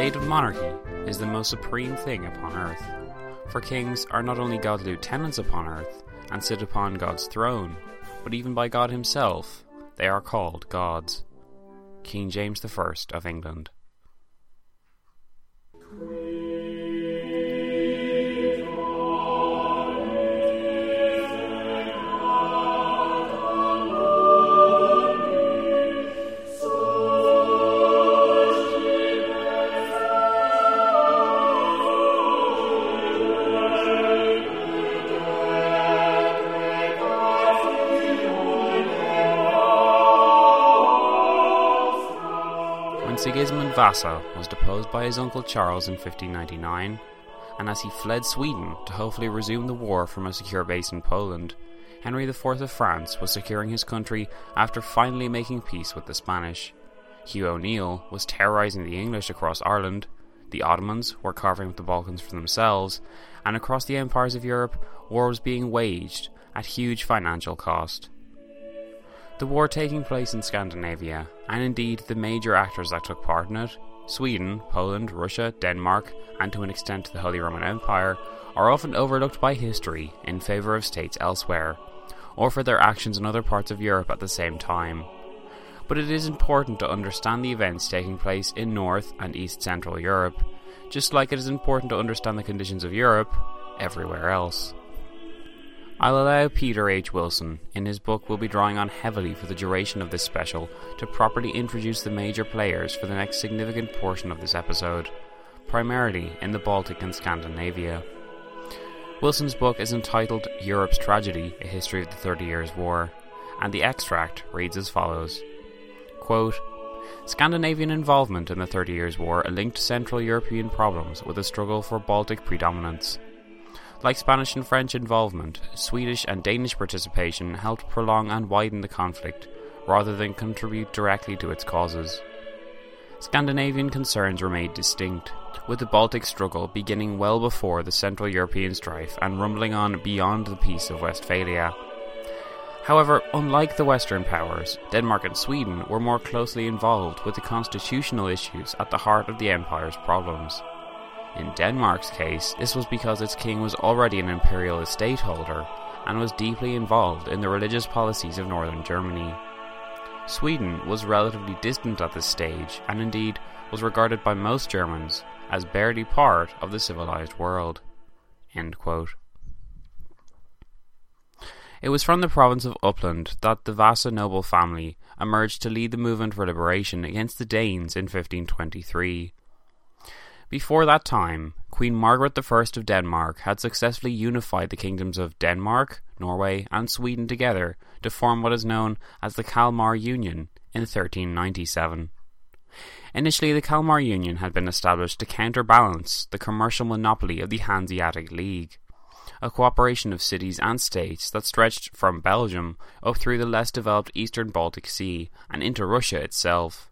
State of monarchy is the most supreme thing upon earth. For kings are not only God's lieutenants upon earth and sit upon God's throne, but even by God Himself they are called gods. King James I of England. When Vasa was deposed by his uncle Charles in 1599, and as he fled Sweden to hopefully resume the war from a secure base in Poland, Henry IV of France was securing his country after finally making peace with the Spanish. Hugh O'Neill was terrorizing the English across Ireland, the Ottomans were carving up the Balkans for themselves, and across the empires of Europe, war was being waged at huge financial cost. The war taking place in Scandinavia, and indeed the major actors that took part in it Sweden, Poland, Russia, Denmark, and to an extent the Holy Roman Empire are often overlooked by history in favour of states elsewhere, or for their actions in other parts of Europe at the same time. But it is important to understand the events taking place in North and East Central Europe, just like it is important to understand the conditions of Europe everywhere else. I'll allow Peter H. Wilson, in his book, we'll be drawing on heavily for the duration of this special to properly introduce the major players for the next significant portion of this episode, primarily in the Baltic and Scandinavia. Wilson's book is entitled Europe's Tragedy A History of the Thirty Years' War, and the extract reads as follows Quote, Scandinavian involvement in the Thirty Years' War linked Central European problems with a struggle for Baltic predominance. Like Spanish and French involvement, Swedish and Danish participation helped prolong and widen the conflict, rather than contribute directly to its causes. Scandinavian concerns remained distinct, with the Baltic struggle beginning well before the Central European strife and rumbling on beyond the Peace of Westphalia. However, unlike the Western powers, Denmark and Sweden were more closely involved with the constitutional issues at the heart of the empire's problems. In Denmark's case, this was because its king was already an imperial estate holder and was deeply involved in the religious policies of northern Germany. Sweden was relatively distant at this stage and indeed was regarded by most Germans as barely part of the civilized world. It was from the province of Uppland that the Vasa noble family emerged to lead the movement for liberation against the Danes in 1523. Before that time, Queen Margaret I of Denmark had successfully unified the kingdoms of Denmark, Norway, and Sweden together to form what is known as the Kalmar Union in 1397. Initially, the Kalmar Union had been established to counterbalance the commercial monopoly of the Hanseatic League, a cooperation of cities and states that stretched from Belgium up through the less developed eastern Baltic Sea and into Russia itself.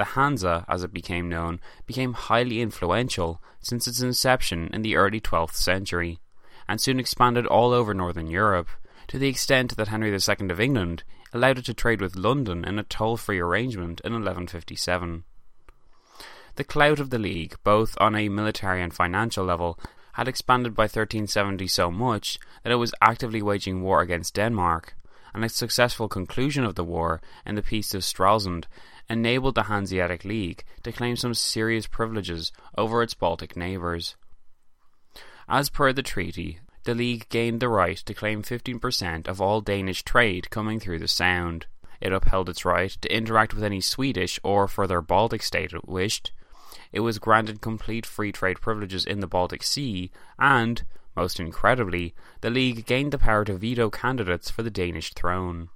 The Hansa, as it became known, became highly influential since its inception in the early 12th century, and soon expanded all over northern Europe, to the extent that Henry II of England allowed it to trade with London in a toll free arrangement in 1157. The clout of the League, both on a military and financial level, had expanded by 1370 so much that it was actively waging war against Denmark, and its successful conclusion of the war in the Peace of Stralsund enabled the Hanseatic League to claim some serious privileges over its Baltic neighbours. As per the treaty, the League gained the right to claim 15% of all Danish trade coming through the Sound. It upheld its right to interact with any Swedish or further Baltic state it wished. It was granted complete free trade privileges in the Baltic Sea, and, most incredibly, the League gained the power to veto candidates for the Danish throne.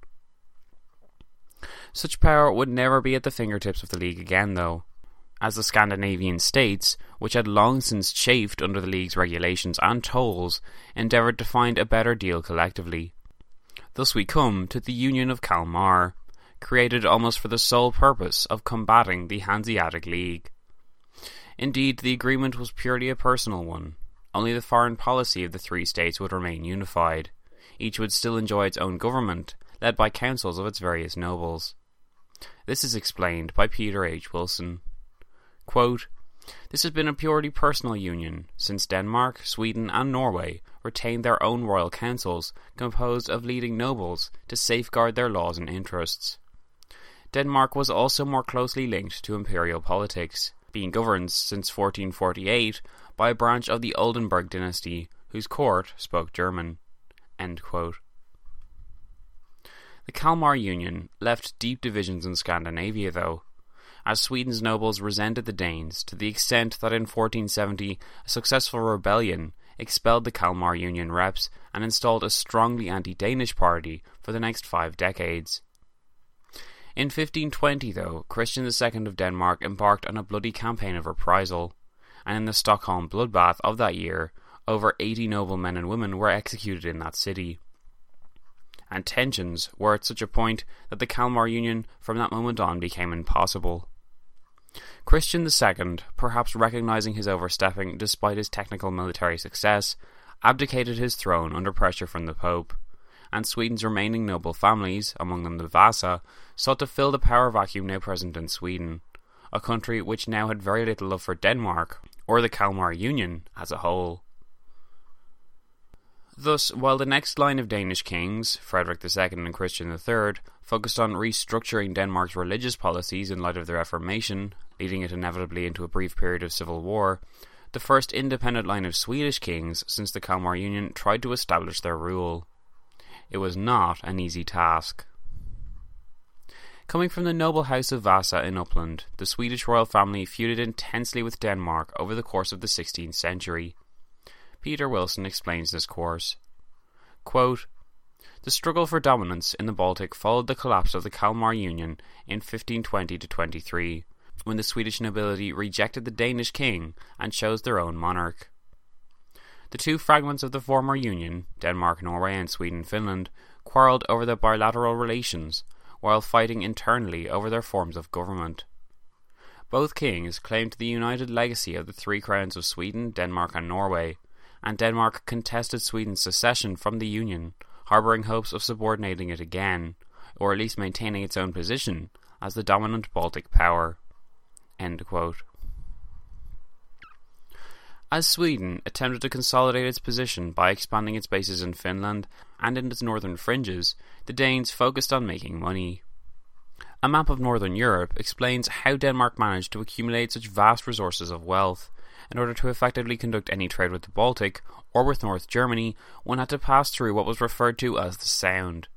Such power would never be at the fingertips of the League again, though as the Scandinavian states, which had long since chafed under the League's regulations and tolls, endeavoured to find a better deal collectively. Thus we come to the Union of Kalmar, created almost for the sole purpose of combating the Hanseatic League. Indeed, the agreement was purely a personal one. Only the foreign policy of the three states would remain unified. Each would still enjoy its own government, led by councils of its various nobles. This is explained by Peter H. Wilson. Quote, this has been a purely personal union, since Denmark, Sweden, and Norway retained their own royal councils composed of leading nobles to safeguard their laws and interests. Denmark was also more closely linked to imperial politics, being governed since 1448 by a branch of the Oldenburg dynasty whose court spoke German. The Kalmar Union left deep divisions in Scandinavia, though, as Sweden's nobles resented the Danes to the extent that in 1470 a successful rebellion expelled the Kalmar Union reps and installed a strongly anti-Danish party for the next five decades. In 1520, though, Christian II of Denmark embarked on a bloody campaign of reprisal, and in the Stockholm bloodbath of that year, over 80 noble men and women were executed in that city. And tensions were at such a point that the Kalmar Union from that moment on became impossible. Christian II, perhaps recognizing his overstepping despite his technical military success, abdicated his throne under pressure from the Pope, and Sweden's remaining noble families, among them the Vasa, sought to fill the power vacuum now present in Sweden, a country which now had very little love for Denmark, or the Kalmar Union as a whole. Thus, while the next line of Danish kings, Frederick II and Christian III, focused on restructuring Denmark's religious policies in light of the Reformation, leading it inevitably into a brief period of civil war, the first independent line of Swedish kings since the Kalmar Union tried to establish their rule. It was not an easy task. Coming from the noble house of Vasa in Uppland, the Swedish royal family feuded intensely with Denmark over the course of the 16th century. Peter Wilson explains this course. Quote, the struggle for dominance in the Baltic followed the collapse of the Kalmar Union in 1520 to 23, when the Swedish nobility rejected the Danish king and chose their own monarch. The two fragments of the former union, Denmark, Norway, and Sweden, Finland, quarrelled over their bilateral relations, while fighting internally over their forms of government. Both kings claimed the united legacy of the three crowns of Sweden, Denmark, and Norway, and Denmark contested Sweden's secession from the Union, harbouring hopes of subordinating it again, or at least maintaining its own position as the dominant Baltic power. As Sweden attempted to consolidate its position by expanding its bases in Finland and in its northern fringes, the Danes focused on making money. A map of northern Europe explains how Denmark managed to accumulate such vast resources of wealth. In order to effectively conduct any trade with the Baltic or with North Germany, one had to pass through what was referred to as the Sound.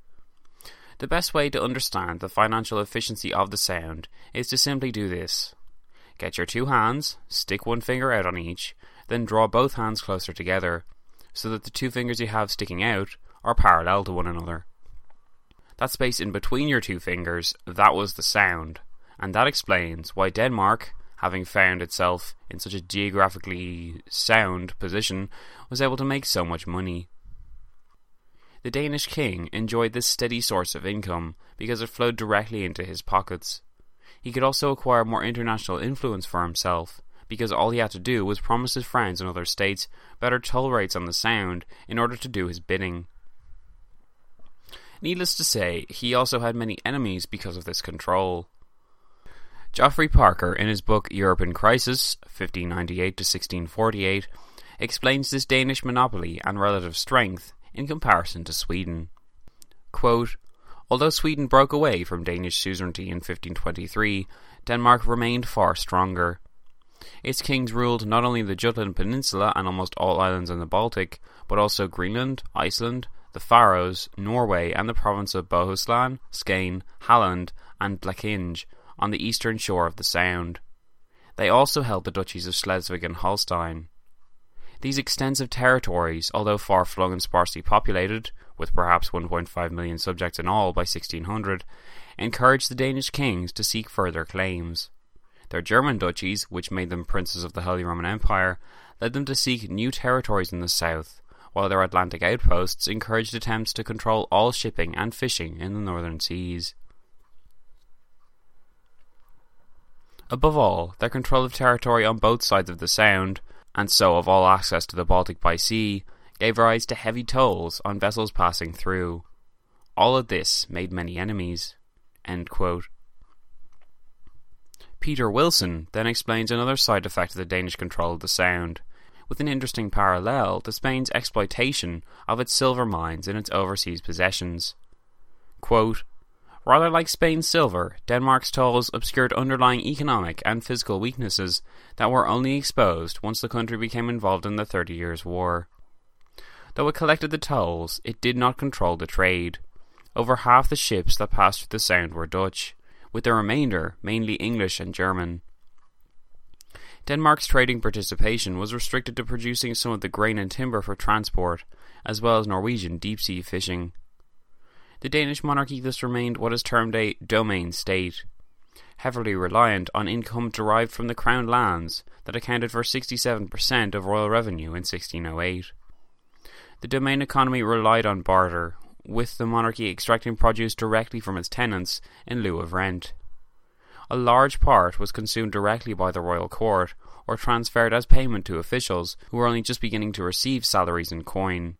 The best way to understand the financial efficiency of the Sound is to simply do this. Get your two hands, stick one finger out on each, then draw both hands closer together, so that the two fingers you have sticking out are parallel to one another. That space in between your two fingers, that was the sound, and that explains why Denmark, having found itself in such a geographically sound position, was able to make so much money. The Danish king enjoyed this steady source of income because it flowed directly into his pockets. He could also acquire more international influence for himself, because all he had to do was promise his friends in other states better toll rates on the Sound in order to do his bidding. Needless to say, he also had many enemies because of this control. Geoffrey Parker, in his book Europe in Crisis, 1598 to 1648, explains this Danish monopoly and relative strength in comparison to Sweden. Quote, Although Sweden broke away from Danish suzerainty in 1523, Denmark remained far stronger. Its kings ruled not only the Jutland Peninsula and almost all islands in the Baltic, but also Greenland, Iceland, the Faroes, Norway, and the province of Bohuslän, Skane, Halland, and Blekinge on the eastern shore of the Sound. They also held the duchies of Schleswig and Holstein. These extensive territories, although far flung and sparsely populated, with perhaps 1.5 million subjects in all by 1600, encouraged the Danish kings to seek further claims. Their German duchies, which made them princes of the Holy Roman Empire, led them to seek new territories in the south, while their Atlantic outposts encouraged attempts to control all shipping and fishing in the northern seas. Above all, their control of territory on both sides of the Sound, and so of all access to the Baltic by sea, gave rise to heavy tolls on vessels passing through. All of this made many enemies. Peter Wilson then explains another side effect of the Danish control of the Sound, with an interesting parallel to Spain's exploitation of its silver mines in its overseas possessions. Quote, Rather like Spain's silver, Denmark's tolls obscured underlying economic and physical weaknesses that were only exposed once the country became involved in the Thirty Years' War. Though it collected the tolls, it did not control the trade. Over half the ships that passed through the Sound were Dutch, with the remainder mainly English and German. Denmark's trading participation was restricted to producing some of the grain and timber for transport, as well as Norwegian deep sea fishing the Danish monarchy thus remained what is termed a domain state, heavily reliant on income derived from the crown lands that accounted for 67% of royal revenue in 1608. The domain economy relied on barter, with the monarchy extracting produce directly from its tenants in lieu of rent. A large part was consumed directly by the royal court or transferred as payment to officials who were only just beginning to receive salaries in coin.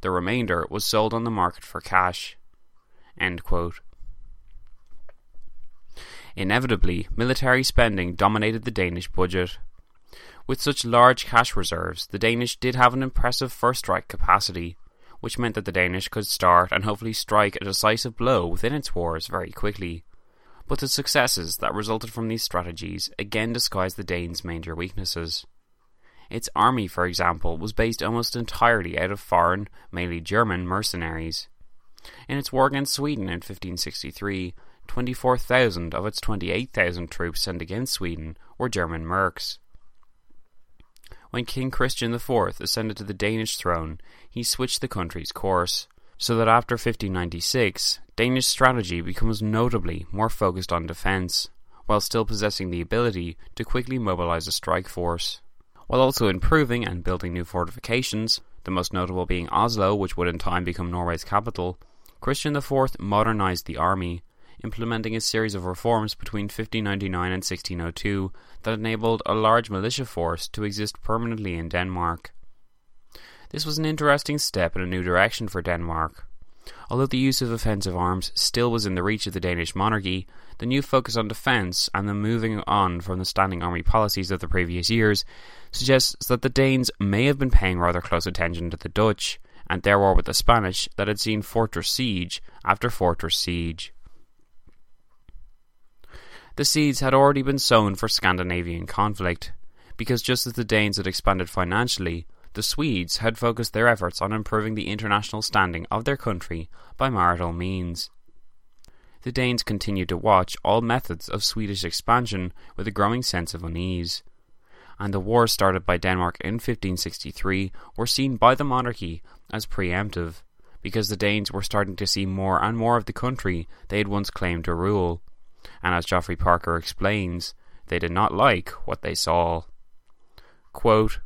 The remainder was sold on the market for cash. Inevitably, military spending dominated the Danish budget. With such large cash reserves, the Danish did have an impressive first strike capacity, which meant that the Danish could start and hopefully strike a decisive blow within its wars very quickly. But the successes that resulted from these strategies again disguised the Danes' major weaknesses. Its army, for example, was based almost entirely out of foreign, mainly German, mercenaries. In its war against Sweden in 1563, 24,000 of its 28,000 troops sent against Sweden were German mercs. When King Christian IV ascended to the Danish throne, he switched the country's course, so that after 1596, Danish strategy becomes notably more focused on defence, while still possessing the ability to quickly mobilize a strike force. While also improving and building new fortifications, the most notable being Oslo, which would in time become Norway's capital, Christian IV modernized the army, implementing a series of reforms between 1599 and 1602 that enabled a large militia force to exist permanently in Denmark. This was an interesting step in a new direction for Denmark. Although the use of offensive arms still was in the reach of the Danish monarchy, the new focus on defence and the moving on from the standing army policies of the previous years suggests that the Danes may have been paying rather close attention to the Dutch and their war with the Spanish that had seen fortress siege after fortress siege. The seeds had already been sown for Scandinavian conflict, because just as the Danes had expanded financially, the Swedes had focused their efforts on improving the international standing of their country by marital means. The Danes continued to watch all methods of Swedish expansion with a growing sense of unease, and the wars started by Denmark in 1563 were seen by the monarchy as preemptive, because the Danes were starting to see more and more of the country they had once claimed to rule. And as Geoffrey Parker explains, they did not like what they saw. Quote,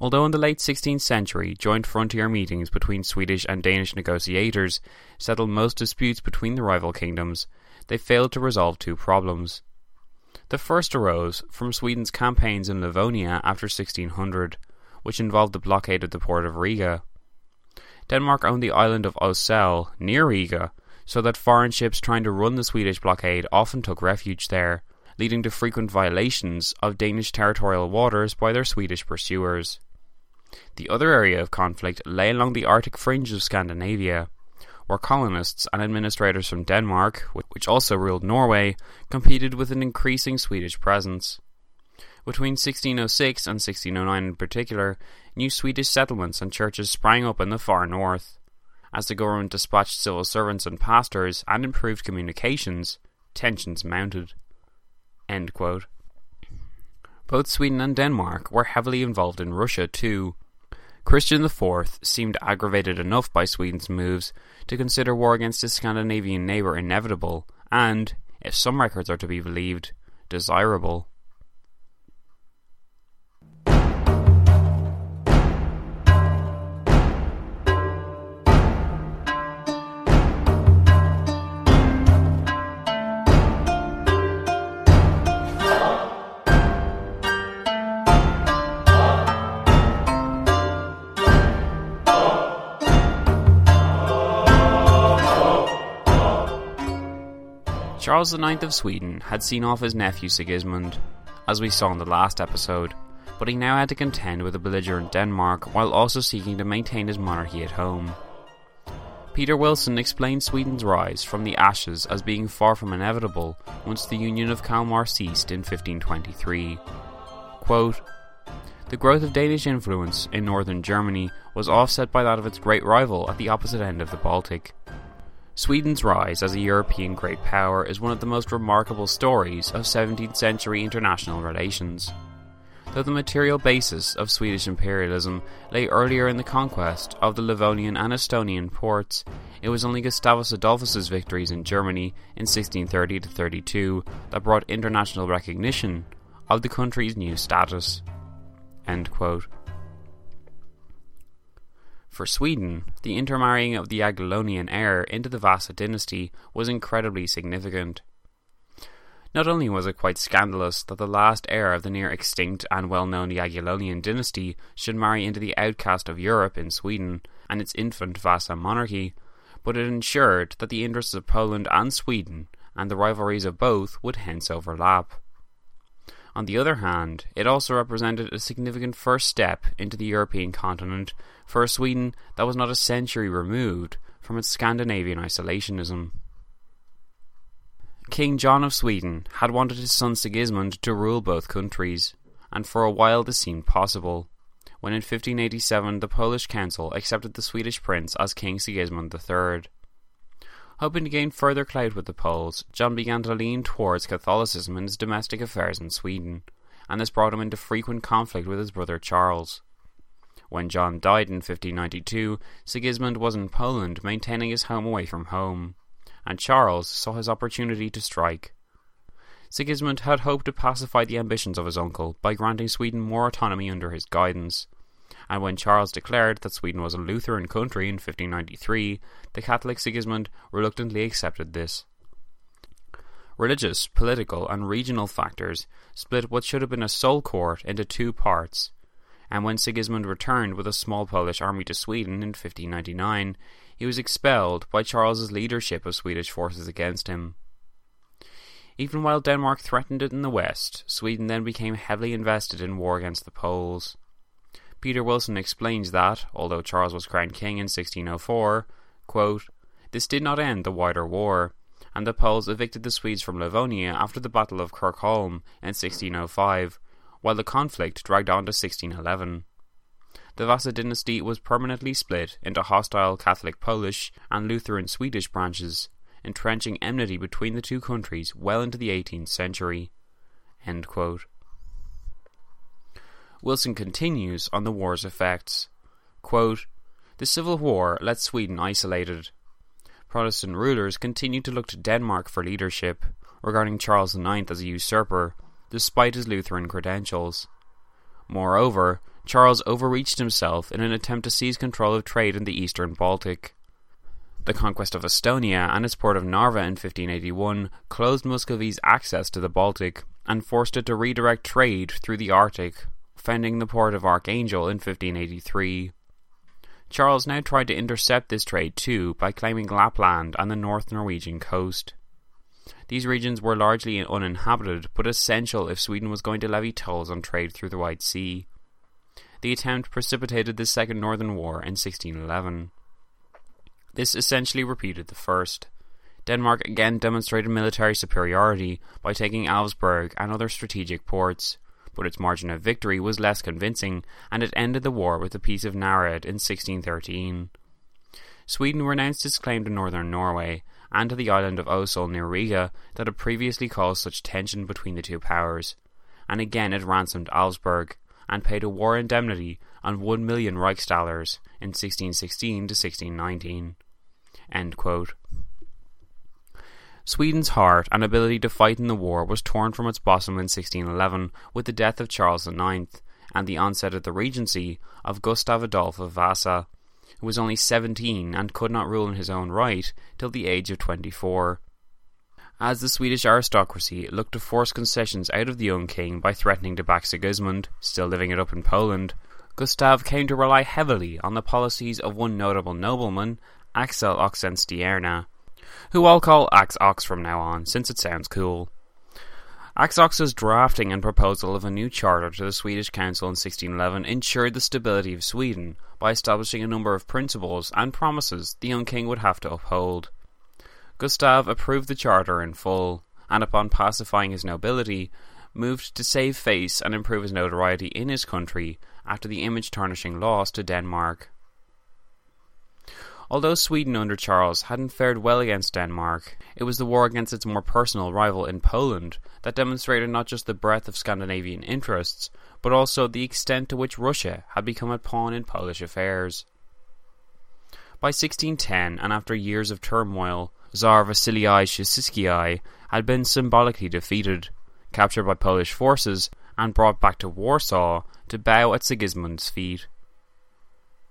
Although in the late 16th century joint frontier meetings between Swedish and Danish negotiators settled most disputes between the rival kingdoms, they failed to resolve two problems. The first arose from Sweden's campaigns in Livonia after 1600, which involved the blockade of the port of Riga. Denmark owned the island of Ossel, near Riga, so that foreign ships trying to run the Swedish blockade often took refuge there, leading to frequent violations of Danish territorial waters by their Swedish pursuers. The other area of conflict lay along the Arctic fringe of Scandinavia, where colonists and administrators from Denmark, which also ruled Norway, competed with an increasing Swedish presence. Between 1606 and 1609 in particular, new Swedish settlements and churches sprang up in the far north. As the government dispatched civil servants and pastors and improved communications, tensions mounted. Both Sweden and Denmark were heavily involved in Russia too. Christian IV seemed aggravated enough by Sweden's moves to consider war against his Scandinavian neighbour inevitable and, if some records are to be believed, desirable. Charles IX of Sweden had seen off his nephew Sigismund, as we saw in the last episode, but he now had to contend with a belligerent Denmark while also seeking to maintain his monarchy at home. Peter Wilson explained Sweden's rise from the ashes as being far from inevitable once the Union of Kalmar ceased in 1523. Quote, the growth of Danish influence in northern Germany was offset by that of its great rival at the opposite end of the Baltic. Sweden's rise as a European great power is one of the most remarkable stories of 17th century international relations. Though the material basis of Swedish imperialism lay earlier in the conquest of the Livonian and Estonian ports, it was only Gustavus Adolphus's victories in Germany in 1630 32 that brought international recognition of the country's new status. For Sweden, the intermarrying of the Jagiellonian heir into the Vasa dynasty was incredibly significant. Not only was it quite scandalous that the last heir of the near extinct and well known Jagiellonian dynasty should marry into the outcast of Europe in Sweden and its infant Vasa monarchy, but it ensured that the interests of Poland and Sweden and the rivalries of both would hence overlap. On the other hand, it also represented a significant first step into the European continent for a Sweden that was not a century removed from its Scandinavian isolationism. King John of Sweden had wanted his son Sigismund to rule both countries, and for a while this seemed possible, when in 1587 the Polish Council accepted the Swedish prince as King Sigismund III. Hoping to gain further clout with the Poles, John began to lean towards Catholicism in his domestic affairs in Sweden, and this brought him into frequent conflict with his brother Charles. When John died in 1592, Sigismund was in Poland maintaining his home away from home, and Charles saw his opportunity to strike. Sigismund had hoped to pacify the ambitions of his uncle by granting Sweden more autonomy under his guidance, and when Charles declared that Sweden was a Lutheran country in 1593, the Catholic Sigismund reluctantly accepted this. Religious, political, and regional factors split what should have been a sole court into two parts, and when Sigismund returned with a small Polish army to Sweden in 1599, he was expelled by Charles's leadership of Swedish forces against him. Even while Denmark threatened it in the west, Sweden then became heavily invested in war against the Poles. Peter Wilson explains that, although Charles was crowned king in 1604, quote, this did not end the wider war, and the Poles evicted the Swedes from Livonia after the Battle of Kirkholm in 1605, while the conflict dragged on to 1611. The Vasa dynasty was permanently split into hostile Catholic Polish and Lutheran Swedish branches, entrenching enmity between the two countries well into the 18th century. Wilson continues on the war's effects. Quote, the Civil War left Sweden isolated. Protestant rulers continued to look to Denmark for leadership, regarding Charles IX as a usurper, despite his Lutheran credentials. Moreover, Charles overreached himself in an attempt to seize control of trade in the eastern Baltic. The conquest of Estonia and its port of Narva in 1581 closed Muscovy's access to the Baltic and forced it to redirect trade through the Arctic, founding the port of Archangel in 1583. Charles now tried to intercept this trade too by claiming Lapland and the North Norwegian coast. These regions were largely uninhabited, but essential if Sweden was going to levy tolls on trade through the White Sea. The attempt precipitated the Second Northern War in 1611. This essentially repeated the first. Denmark again demonstrated military superiority by taking Älvsborg and other strategic ports, but its margin of victory was less convincing, and it ended the war with the Peace of Knäred in 1613. Sweden renounced its claim to northern Norway and to the island of Oesel near Riga that had previously caused such tension between the two powers, and again it ransomed Älvsborg and paid a war indemnity on 1 million Reichsdaler's in 1616 to 1619. Sweden's heart and ability to fight in the war was torn from its bosom in 1611 with the death of Charles IX and the onset of the regency of Gustav Adolf of Vasa, who was only 17 and could not rule in his own right till the age of 24. As the Swedish aristocracy looked to force concessions out of the young king by threatening to back Sigismund, still living it up in Poland, Gustav came to rely heavily on the policies of one notable nobleman, Axel Oxenstierna, who I'll call Axe Ox from now on, since it sounds cool. Ax Ox's drafting and proposal of a new charter to the Swedish Council in 1611 ensured the stability of Sweden by establishing a number of principles and promises the young king would have to uphold. Gustav approved the charter in full, and upon pacifying his nobility, moved to save face and improve his notoriety in his country after the image tarnishing loss to Denmark. Although Sweden under Charles hadn't fared well against Denmark, it was the war against its more personal rival in Poland that demonstrated not just the breadth of Scandinavian interests, but also the extent to which Russia had become a pawn in Polish affairs. By 1610, and after years of turmoil, Tsar Wasilii Shishiskii had been symbolically defeated, captured by Polish forces, and brought back to Warsaw to bow at Sigismund's feet.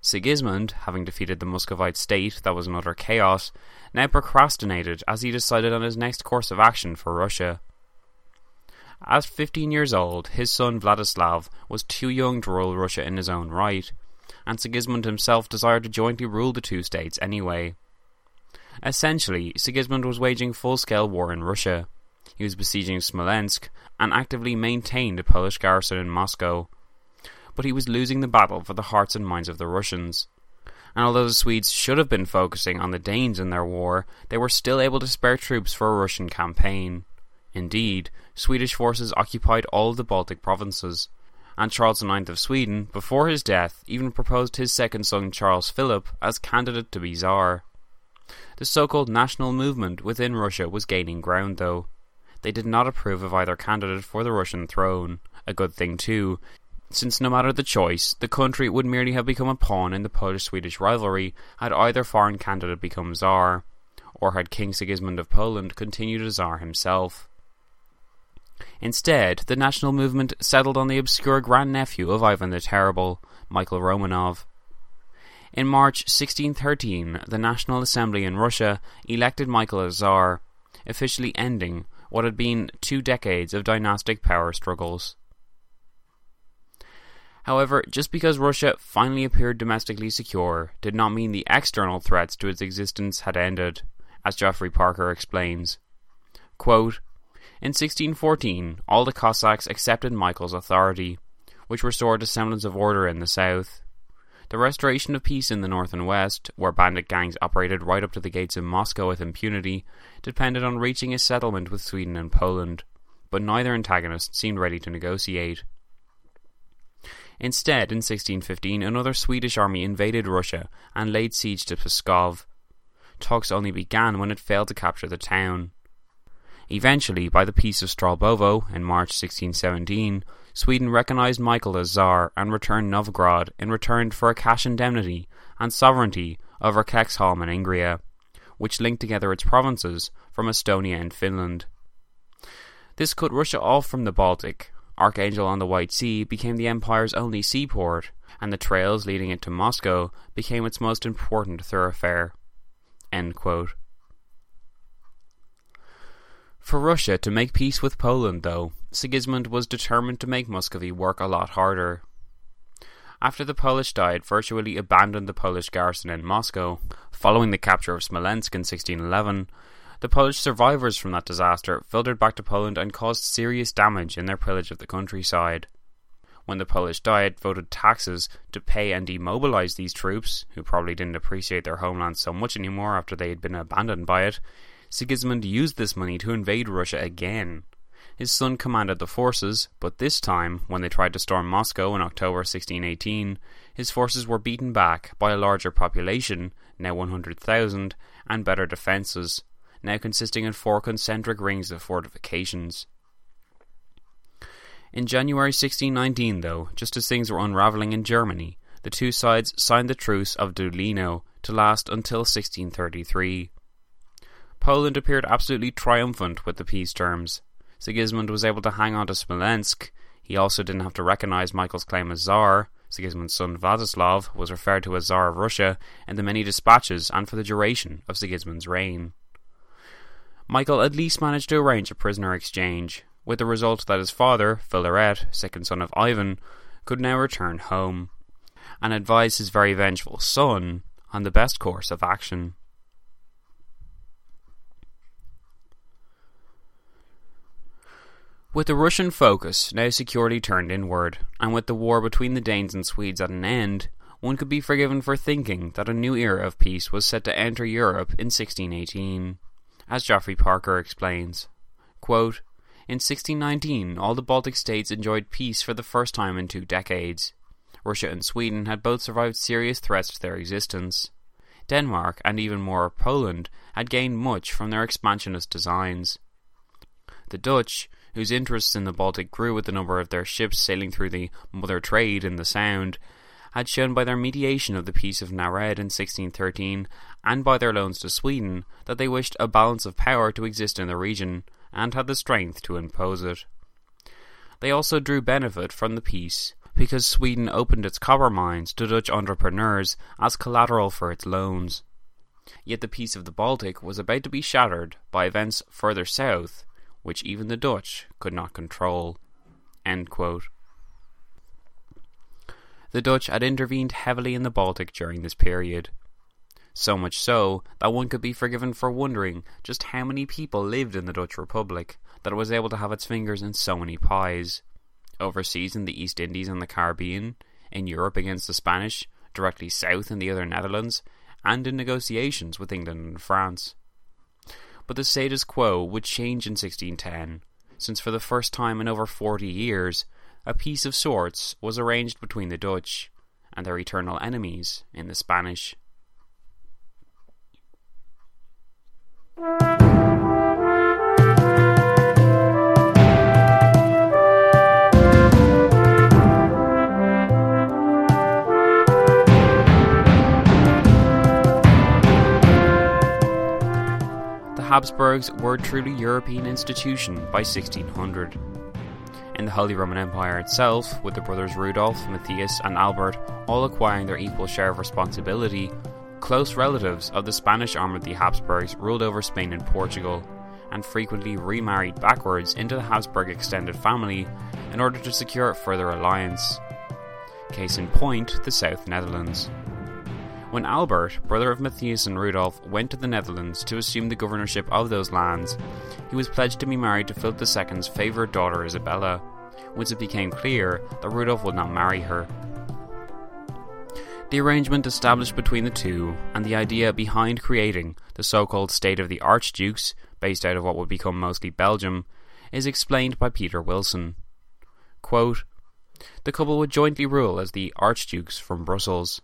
Sigismund, having defeated the Muscovite state that was in utter chaos, now procrastinated as he decided on his next course of action for Russia. At 15 years old, his son Vladislav was too young to rule Russia in his own right, and Sigismund himself desired to jointly rule the two states anyway. Essentially, Sigismund was waging full scale war in Russia. He was besieging Smolensk and actively maintained a Polish garrison in Moscow, but he was losing the battle for the hearts and minds of the Russians. And although the Swedes should have been focusing on the Danes in their war, they were still able to spare troops for a Russian campaign. Indeed, Swedish forces occupied all the Baltic provinces, and Charles IX of Sweden, before his death, even proposed his second son Charles Philip as candidate to be Tsar. The so called national movement within Russia was gaining ground, though. They did not approve of either candidate for the Russian throne, a good thing too, since no matter the choice, the country would merely have become a pawn in the Polish Swedish rivalry had either foreign candidate become Tsar, or had King Sigismund of Poland continued as Tsar himself. Instead, the national movement settled on the obscure grandnephew of Ivan the Terrible, Michael Romanov. In March 1613, the National Assembly in Russia elected Michael as Tsar, officially ending what had been two decades of dynastic power struggles. However, just because Russia finally appeared domestically secure did not mean the external threats to its existence had ended, as Geoffrey Parker explains. Quote, in 1614, all the Cossacks accepted Michael's authority, which restored a semblance of order in the south. The restoration of peace in the north and west, where bandit gangs operated right up to the gates of Moscow with impunity, depended on reaching a settlement with Sweden and Poland, but neither antagonist seemed ready to negotiate. Instead, in 1615, another Swedish army invaded Russia and laid siege to Pskov. Talks only began when it failed to capture the town. Eventually, by the Peace of Stolbovo in March 1617, Sweden recognized Michael as Tsar and returned Novgorod in return for a cash indemnity and sovereignty over Kexholm and Ingria, which linked together its provinces from Estonia and Finland. This cut Russia off from the Baltic, Archangel on the White Sea became the empire's only seaport, and the trails leading it to Moscow became its most important thoroughfare. For Russia to make peace with Poland, though, Sigismund was determined to make Muscovy work a lot harder. After the Polish Diet virtually abandoned the Polish garrison in Moscow, following the capture of Smolensk in 1611, the Polish survivors from that disaster filtered back to Poland and caused serious damage in their pillage of the countryside. When the Polish Diet voted taxes to pay and demobilize these troops, who probably didn't appreciate their homeland so much anymore after they had been abandoned by it, Sigismund used this money to invade Russia again. His son commanded the forces, but this time, when they tried to storm Moscow in October 1618, his forces were beaten back by a larger population, now 100,000, and better defences, now consisting of four concentric rings of fortifications. In January 1619, though, just as things were unravelling in Germany, the two sides signed the Truce of Deulino to last until 1633. Poland appeared absolutely triumphant with the peace terms, Sigismund was able to hang on to Smolensk. He also didn't have to recognize Michael's claim as Tsar. Sigismund's son Vladislav was referred to as Tsar of Russia in the many dispatches and for the duration of Sigismund's reign. Michael at least managed to arrange a prisoner exchange, with the result that his father, Filaret, second son of Ivan, could now return home, and advise his very vengeful son on the best course of action. With the Russian focus now securely turned inward, and with the war between the Danes and Swedes at an end, one could be forgiven for thinking that a new era of peace was set to enter Europe in 1618. As Geoffrey Parker explains, quote, In 1619, all the Baltic states enjoyed peace for the first time in two decades. Russia and Sweden had both survived serious threats to their existence. Denmark, and even more Poland, had gained much from their expansionist designs. The Dutch, whose interests in the Baltic grew with the number of their ships sailing through the mother trade in the Sound, had shown by their mediation of the Peace of Knäred in 1613 and by their loans to Sweden that they wished a balance of power to exist in the region and had the strength to impose it. They also drew benefit from the peace because Sweden opened its copper mines to Dutch entrepreneurs as collateral for its loans. Yet the peace of the Baltic was about to be shattered by events further south which even the Dutch could not control. The Dutch had intervened heavily in the Baltic during this period. So much so that one could be forgiven for wondering just how many people lived in the Dutch Republic that it was able to have its fingers in so many pies. Overseas in the East Indies and the Caribbean, in Europe against the Spanish, directly south in the other Netherlands, and in negotiations with England and France but the status quo would change in 1610, since for the first time in over 40 years, a peace of sorts was arranged between the Dutch and their eternal enemies in the Spanish. Habsburgs were a truly European institution by 1600. In the Holy Roman Empire itself, with the brothers Rudolf, Matthias, and Albert all acquiring their equal share of responsibility, close relatives of the Spanish arm of the Habsburgs ruled over Spain and Portugal, and frequently remarried backwards into the Habsburg extended family in order to secure further alliance. Case in point, the South Netherlands. When Albert, brother of Matthias and Rudolf, went to the Netherlands to assume the governorship of those lands, he was pledged to be married to Philip II's favourite daughter Isabella, once it became clear that Rudolf would not marry her. The arrangement established between the two, and the idea behind creating the so called State of the Archdukes, based out of what would become mostly Belgium, is explained by Peter Wilson. Quote, the couple would jointly rule as the Archdukes from Brussels.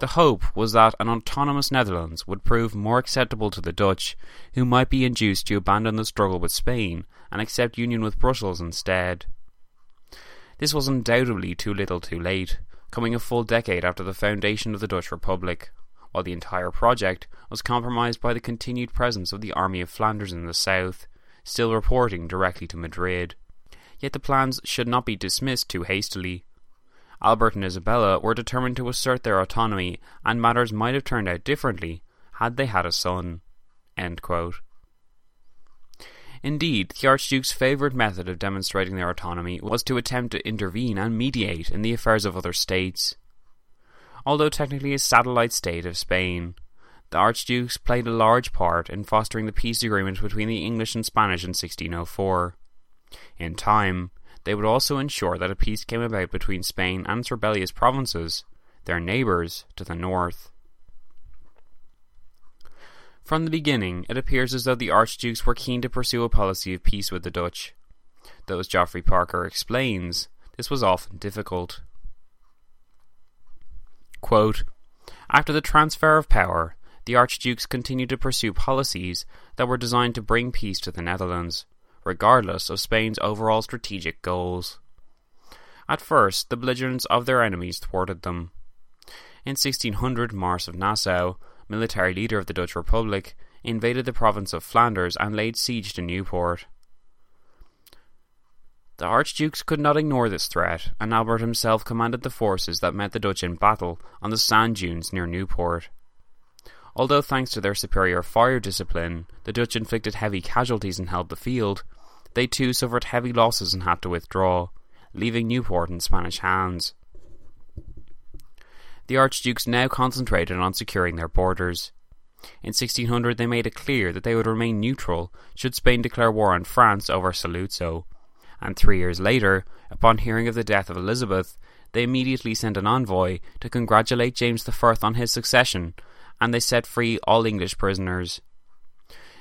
The hope was that an autonomous Netherlands would prove more acceptable to the Dutch, who might be induced to abandon the struggle with Spain and accept union with Brussels instead. This was undoubtedly too little too late, coming a full decade after the foundation of the Dutch Republic, while the entire project was compromised by the continued presence of the Army of Flanders in the south, still reporting directly to Madrid. Yet the plans should not be dismissed too hastily. Albert and Isabella were determined to assert their autonomy, and matters might have turned out differently had they had a son. Indeed, the Archduke's favourite method of demonstrating their autonomy was to attempt to intervene and mediate in the affairs of other states, although technically a satellite state of Spain. The Archdukes played a large part in fostering the peace agreement between the English and Spanish in 1604. In time, they would also ensure that a peace came about between Spain and its rebellious provinces, their neighbours to the north. From the beginning, it appears as though the Archdukes were keen to pursue a policy of peace with the Dutch. Though, as Geoffrey Parker explains, this was often difficult. Quote, After the transfer of power, the Archdukes continued to pursue policies that were designed to bring peace to the Netherlands, regardless of Spain's overall strategic goals. At first, the belligerence of their enemies thwarted them. In 1600, Maurice of Nassau, military leader of the Dutch Republic, invaded the province of Flanders and laid siege to Newport. The Archdukes could not ignore this threat, and Albert himself commanded the forces that met the Dutch in battle on the sand dunes near Newport. Although thanks to their superior fire discipline, the Dutch inflicted heavy casualties and held the field, they too suffered heavy losses and had to withdraw, leaving Newport in Spanish hands. The Archdukes now concentrated on securing their borders. In 1600 they made it clear that they would remain neutral should Spain declare war on France over Saluzzo, and three years later, upon hearing of the death of Elizabeth, they immediately sent an envoy to congratulate James I on his succession and they set free all English prisoners.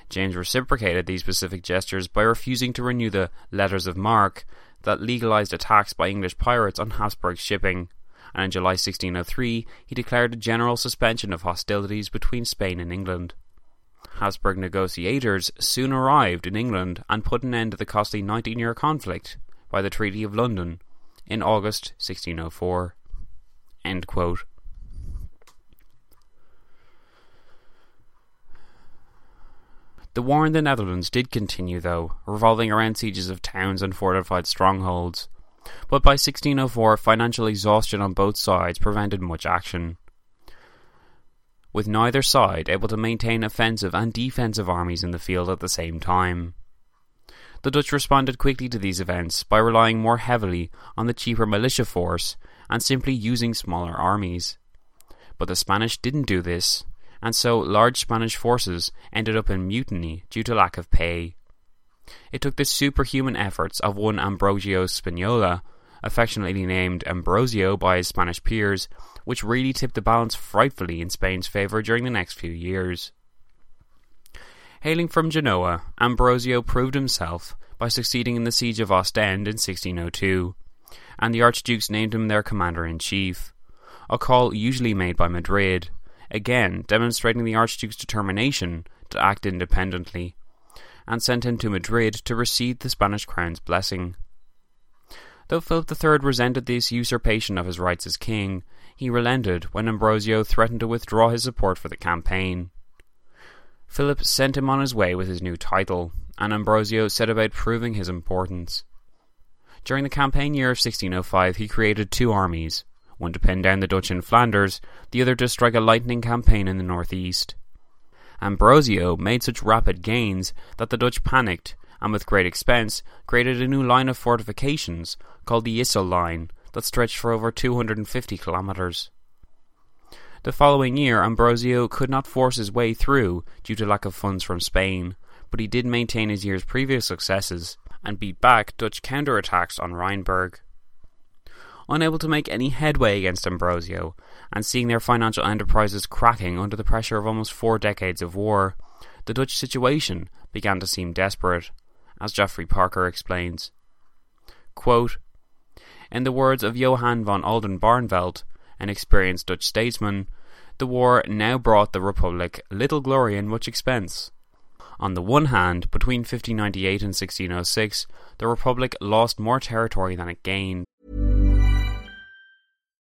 James reciprocated these specific gestures by refusing to renew the letters of marque that legalized attacks by English pirates on Habsburg shipping, and in July 1603 he declared a general suspension of hostilities between Spain and England. Habsburg negotiators soon arrived in England and put an end to the costly 19 year conflict by the Treaty of London in August 1604. The war in the Netherlands did continue, though, revolving around sieges of towns and fortified strongholds. But by 1604, financial exhaustion on both sides prevented much action. With neither side able to maintain offensive and defensive armies in the field at the same time. The Dutch responded quickly to these events by relying more heavily on the cheaper militia force and simply using smaller armies. But the Spanish didn't do this, and so large Spanish forces ended up in mutiny due to lack of pay. It took the superhuman efforts of one Ambrogio Spinola, affectionately named Ambrosio by his Spanish peers, which really tipped the balance frightfully in Spain's favour during the next few years. Hailing from Genoa, Ambrosio proved himself by succeeding in the siege of Ostend in 1602, and the Archdukes named him their commander in chief, a call usually made by Madrid again demonstrating the Archduke's determination to act independently, and sent him to Madrid to receive the Spanish crown's blessing. Though Philip III resented this usurpation of his rights as king, he relented when Ambrosio threatened to withdraw his support for the campaign. Philip sent him on his way with his new title, and Ambrosio set about proving his importance. During the campaign year of 1605, he created two armies, one to pin down the Dutch in Flanders, the other to strike a lightning campaign in the northeast. Ambrosio made such rapid gains that the Dutch panicked and with great expense created a new line of fortifications called the Yssel Line that stretched for over 250 kilometres. The following year, Ambrosio could not force his way through due to lack of funds from Spain, but he did maintain his year's previous successes and beat back Dutch counterattacks on Rheinberg unable to make any headway against Ambrosio, and seeing their financial enterprises cracking under the pressure of almost four decades of war, the Dutch situation began to seem desperate, as Geoffrey Parker explains. Quote, in the words of Johann von Oldenbarnevelt, an experienced Dutch statesman, the war now brought the Republic little glory and much expense. On the one hand, between 1598 and 1606, the Republic lost more territory than it gained.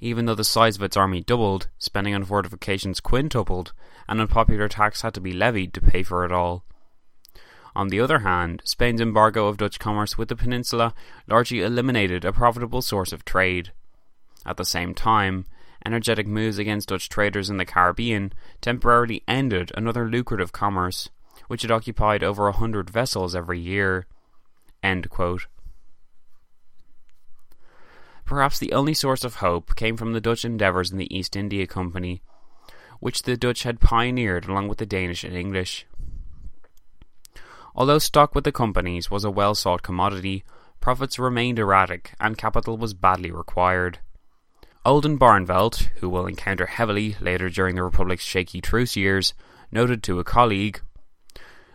Even though the size of its army doubled, spending on fortifications quintupled, and unpopular tax had to be levied to pay for it all. On the other hand, Spain's embargo of Dutch commerce with the peninsula largely eliminated a profitable source of trade. At the same time, energetic moves against Dutch traders in the Caribbean temporarily ended another lucrative commerce, which had occupied over a hundred vessels every year. Perhaps the only source of hope came from the Dutch endeavours in the East India Company, which the Dutch had pioneered along with the Danish and English. Although stock with the companies was a well sought commodity, profits remained erratic and capital was badly required. Olden Oldenbarnevelt, who will encounter heavily later during the Republic's shaky truce years, noted to a colleague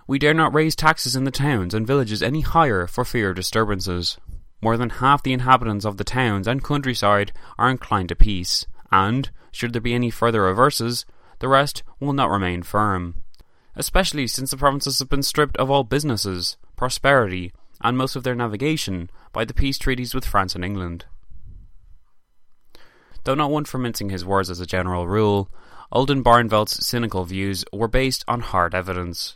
We dare not raise taxes in the towns and villages any higher for fear of disturbances. More than half the inhabitants of the towns and countryside are inclined to peace, and, should there be any further reverses, the rest will not remain firm. Especially since the provinces have been stripped of all businesses, prosperity, and most of their navigation by the peace treaties with France and England. Though not one for mincing his words as a general rule, Oldenbarneveldt's cynical views were based on hard evidence.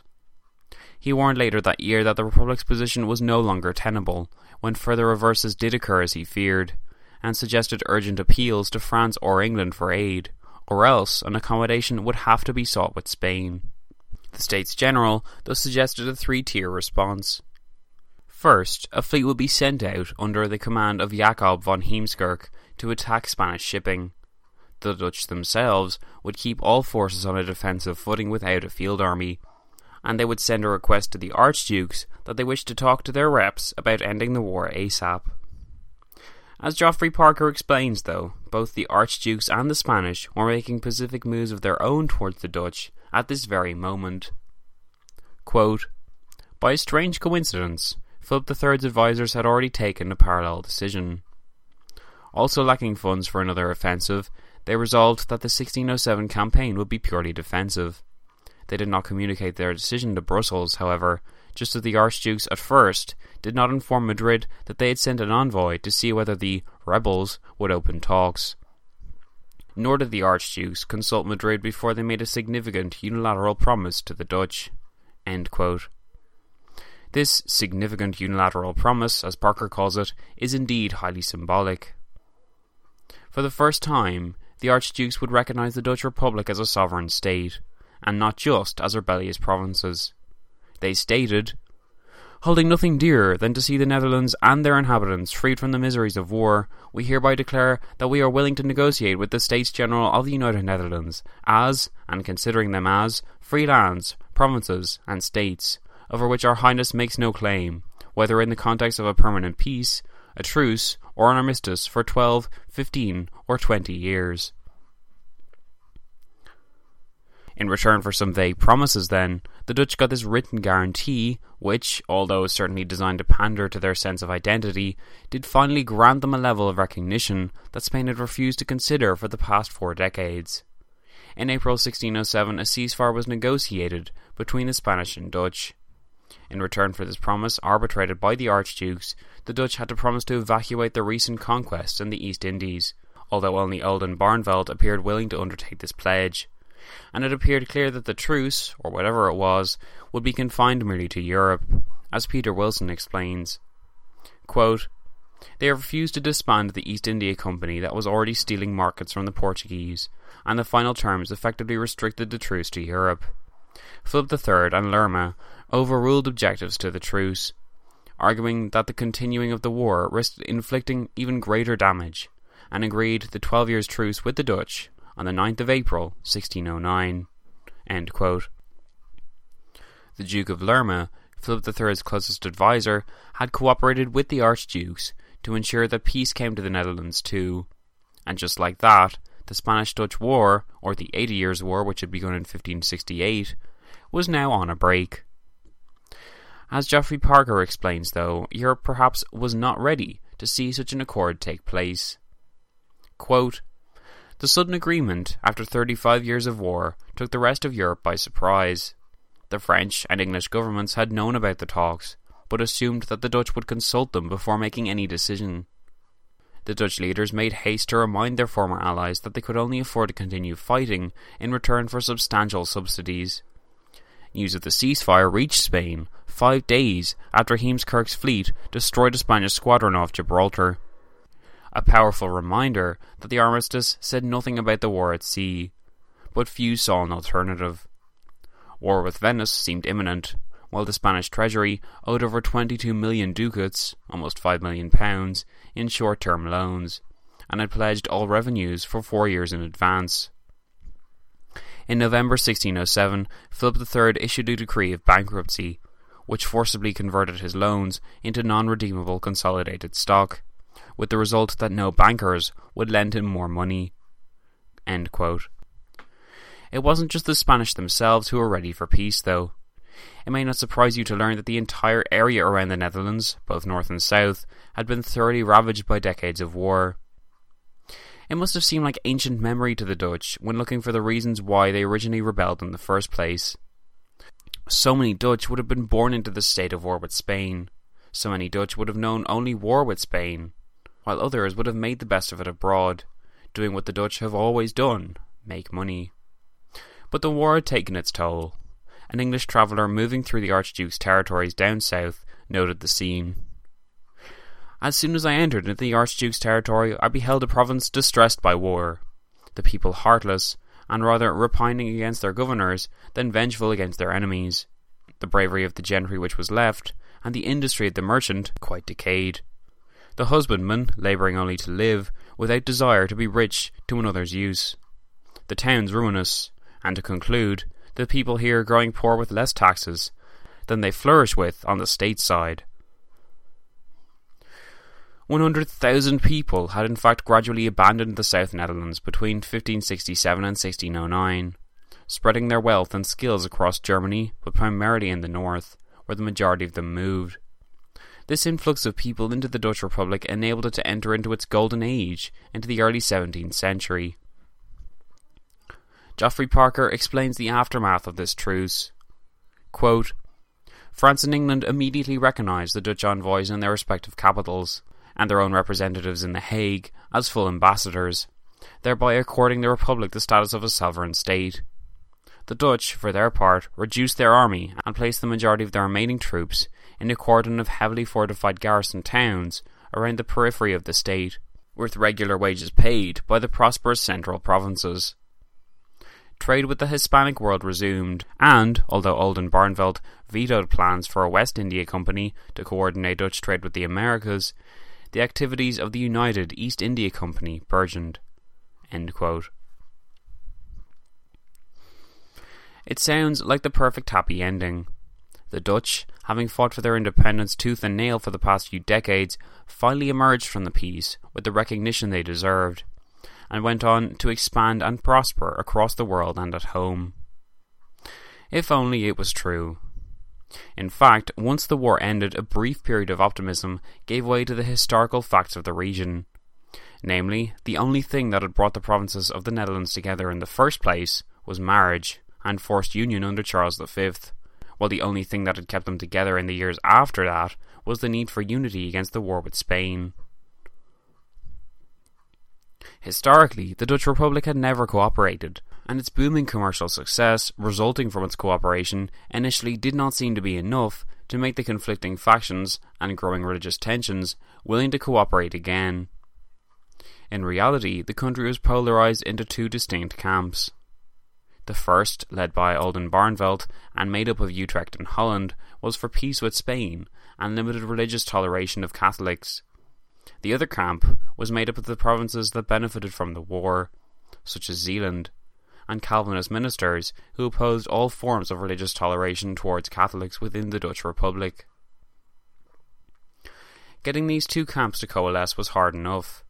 He warned later that year that the Republic's position was no longer tenable, when further reverses did occur as he feared, and suggested urgent appeals to France or England for aid, or else an accommodation would have to be sought with Spain. The States General thus suggested a three tier response. First, a fleet would be sent out under the command of Jacob von Heemskerk to attack Spanish shipping. The Dutch themselves would keep all forces on a defensive footing without a field army, and they would send a request to the archdukes that they wished to talk to their reps about ending the war ASAP. As Geoffrey Parker explains, though, both the archdukes and the Spanish were making pacific moves of their own towards the Dutch at this very moment. Quote, By a strange coincidence, Philip III's advisers had already taken a parallel decision. Also lacking funds for another offensive, they resolved that the 1607 campaign would be purely defensive. They did not communicate their decision to Brussels, however, just as the archdukes at first did not inform Madrid that they had sent an envoy to see whether the rebels would open talks. Nor did the archdukes consult Madrid before they made a significant unilateral promise to the Dutch. This significant unilateral promise, as Parker calls it, is indeed highly symbolic. For the first time, the archdukes would recognize the Dutch Republic as a sovereign state, and not just as rebellious provinces. They stated, Holding nothing dearer than to see the Netherlands and their inhabitants freed from the miseries of war, we hereby declare that we are willing to negotiate with the States General of the United Netherlands as, and considering them as, free lands, provinces, and states, over which Our Highness makes no claim, whether in the context of a permanent peace, a truce, or an armistice for twelve, fifteen, or twenty years. In return for some vague promises, then, the Dutch got this written guarantee, which, although certainly designed to pander to their sense of identity, did finally grant them a level of recognition that Spain had refused to consider for the past four decades. In April 1607, a ceasefire was negotiated between the Spanish and Dutch. In return for this promise, arbitrated by the Archdukes, the Dutch had to promise to evacuate their recent conquests in the East Indies, although only Oldenbarnevelt appeared willing to undertake this pledge and it appeared clear that the truce, or whatever it was, would be confined merely to Europe, as Peter Wilson explains. Quote, they refused to disband the East India Company that was already stealing markets from the Portuguese, and the final terms effectively restricted the truce to Europe. Philip III and Lerma overruled objectives to the truce, arguing that the continuing of the war risked inflicting even greater damage, and agreed the twelve years' truce with the Dutch on the 9th of April, 1609. The Duke of Lerma, Philip III's closest adviser, had cooperated with the Archdukes to ensure that peace came to the Netherlands too. And just like that, the Spanish Dutch War, or the Eighty Years' War, which had begun in 1568, was now on a break. As Geoffrey Parker explains, though, Europe perhaps was not ready to see such an accord take place. Quote, the sudden agreement, after 35 years of war, took the rest of Europe by surprise. The French and English governments had known about the talks, but assumed that the Dutch would consult them before making any decision. The Dutch leaders made haste to remind their former allies that they could only afford to continue fighting in return for substantial subsidies. News of the ceasefire reached Spain five days after Heemskerk's fleet destroyed a Spanish squadron off Gibraltar. A powerful reminder that the armistice said nothing about the war at sea, but few saw an alternative. War with Venice seemed imminent, while the Spanish treasury owed over 22 million ducats, almost 5 million pounds, in short-term loans, and had pledged all revenues for four years in advance. In November 1607, Philip III issued a decree of bankruptcy, which forcibly converted his loans into non-redeemable consolidated stock, with the result that no bankers would lend him more money. It wasn't just the Spanish themselves who were ready for peace, though. It may not surprise you to learn that the entire area around the Netherlands, both north and south, had been thoroughly ravaged by decades of war. It must have seemed like ancient memory to the Dutch when looking for the reasons why they originally rebelled in the first place. So many Dutch would have been born into the state of war with Spain. So many Dutch would have known only war with Spain, while others would have made the best of it abroad, doing what the Dutch have always done make money. But the war had taken its toll. An English traveller moving through the Archduke's territories down south noted the scene. As soon as I entered into the Archduke's territory, I beheld a province distressed by war, the people heartless, and rather repining against their governors than vengeful against their enemies, the bravery of the gentry which was left, and the industry of the merchant quite decayed. The husbandman labouring only to live, without desire to be rich to another's use. The towns ruinous, and to conclude, the people here growing poor with less taxes than they flourish with on the state side. 100,000 people had in fact gradually abandoned the South Netherlands between 1567 and 1609, spreading their wealth and skills across Germany, but primarily in the north, where the majority of them moved. This influx of people into the Dutch Republic enabled it to enter into its golden age into the early 17th century. Geoffrey Parker explains the aftermath of this truce. Quote, France and England immediately recognised the Dutch envoys in their respective capitals, and their own representatives in The Hague, as full ambassadors, thereby according the Republic the status of a sovereign state. The Dutch, for their part, reduced their army and placed the majority of their remaining troops in a cordon of heavily fortified garrison towns around the periphery of the state, with regular wages paid by the prosperous central provinces trade with the Hispanic world resumed, and, although Oldenbarnevelt vetoed plans for a West India Company to coordinate Dutch trade with the Americas, the activities of the United East India Company burgeoned. It sounds like the perfect happy ending. The Dutch, having fought for their independence tooth and nail for the past few decades, finally emerged from the peace with the recognition they deserved and went on to expand and prosper across the world and at home. If only it was true. In fact, once the war ended, a brief period of optimism gave way to the historical facts of the region. Namely, the only thing that had brought the provinces of the Netherlands together in the first place was marriage and forced union under Charles V, while the only thing that had kept them together in the years after that was the need for unity against the war with Spain. Historically, the Dutch Republic had never cooperated, and its booming commercial success resulting from its cooperation initially did not seem to be enough to make the conflicting factions and growing religious tensions willing to cooperate again. In reality, the country was polarized into two distinct camps. The first, led by Alden Oldenbarnevelt and made up of Utrecht and Holland, was for peace with Spain and limited religious toleration of Catholics. The other camp was made up of the provinces that benefited from the war, such as Zeeland, and Calvinist ministers who opposed all forms of religious toleration towards Catholics within the Dutch Republic. Getting these two camps to coalesce was hard enough,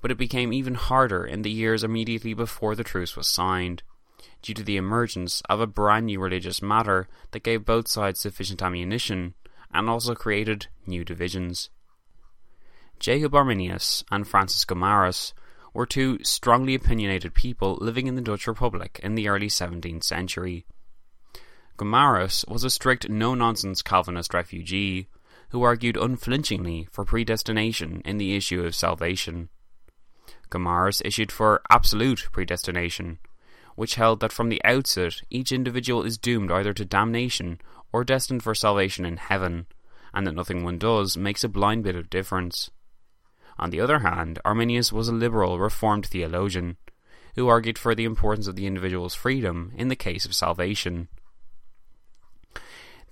but it became even harder in the years immediately before the truce was signed, due to the emergence of a brand new religious matter that gave both sides sufficient ammunition and also created new divisions. Jacob Arminius and Francis Gomarus were two strongly opinionated people living in the Dutch Republic in the early 17th century. Gomarus was a strict no nonsense Calvinist refugee who argued unflinchingly for predestination in the issue of salvation. Gomarus issued for absolute predestination, which held that from the outset each individual is doomed either to damnation or destined for salvation in heaven, and that nothing one does makes a blind bit of difference. On the other hand, Arminius was a liberal Reformed theologian who argued for the importance of the individual's freedom in the case of salvation.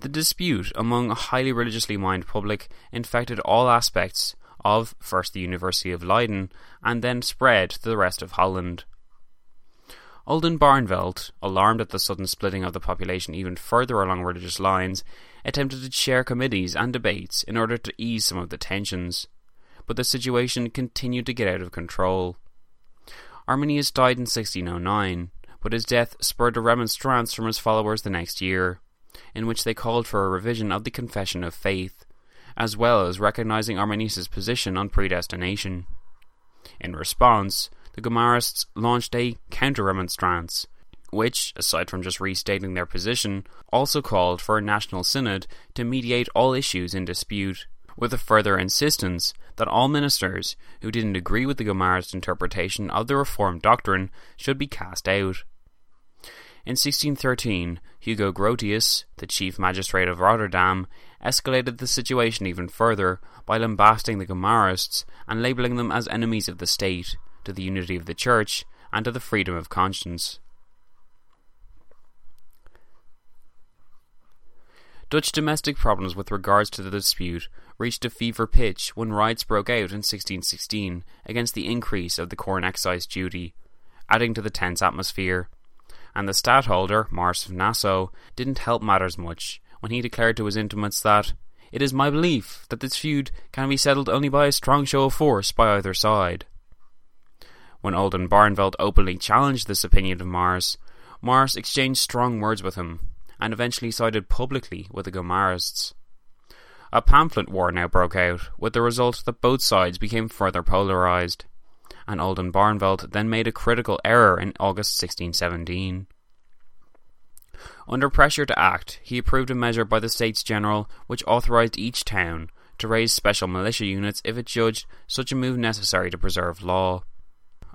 The dispute among a highly religiously minded public infected all aspects of first the University of Leiden and then spread to the rest of Holland. Oldenbarnevelt, alarmed at the sudden splitting of the population even further along religious lines, attempted to chair committees and debates in order to ease some of the tensions but the situation continued to get out of control. Arminius died in 1609, but his death spurred a remonstrance from his followers the next year, in which they called for a revision of the Confession of Faith, as well as recognizing Arminius's position on predestination. In response, the Gomarists launched a counter remonstrance, which, aside from just restating their position, also called for a national synod to mediate all issues in dispute, with a further insistence that all ministers who didn't agree with the Gomarist interpretation of the Reformed doctrine should be cast out. In 1613, Hugo Grotius, the chief magistrate of Rotterdam, escalated the situation even further by lambasting the Gomarists and labelling them as enemies of the state, to the unity of the church, and to the freedom of conscience. Dutch domestic problems with regards to the dispute reached a fever pitch when riots broke out in 1616 against the increase of the corn excise duty, adding to the tense atmosphere. And the stadtholder, Maurice of Nassau, didn't help matters much when he declared to his intimates that it is my belief that this feud can be settled only by a strong show of force by either side. When Oldenbarnevelt openly challenged this opinion of Maurice, Maurice exchanged strong words with him, and eventually sided publicly with the Gomarists. A pamphlet war now broke out, with the result that both sides became further polarised, and Oldenbarnevelt then made a critical error in August 1617. Under pressure to act, he approved a measure by the States General which authorised each town to raise special militia units if it judged such a move necessary to preserve law.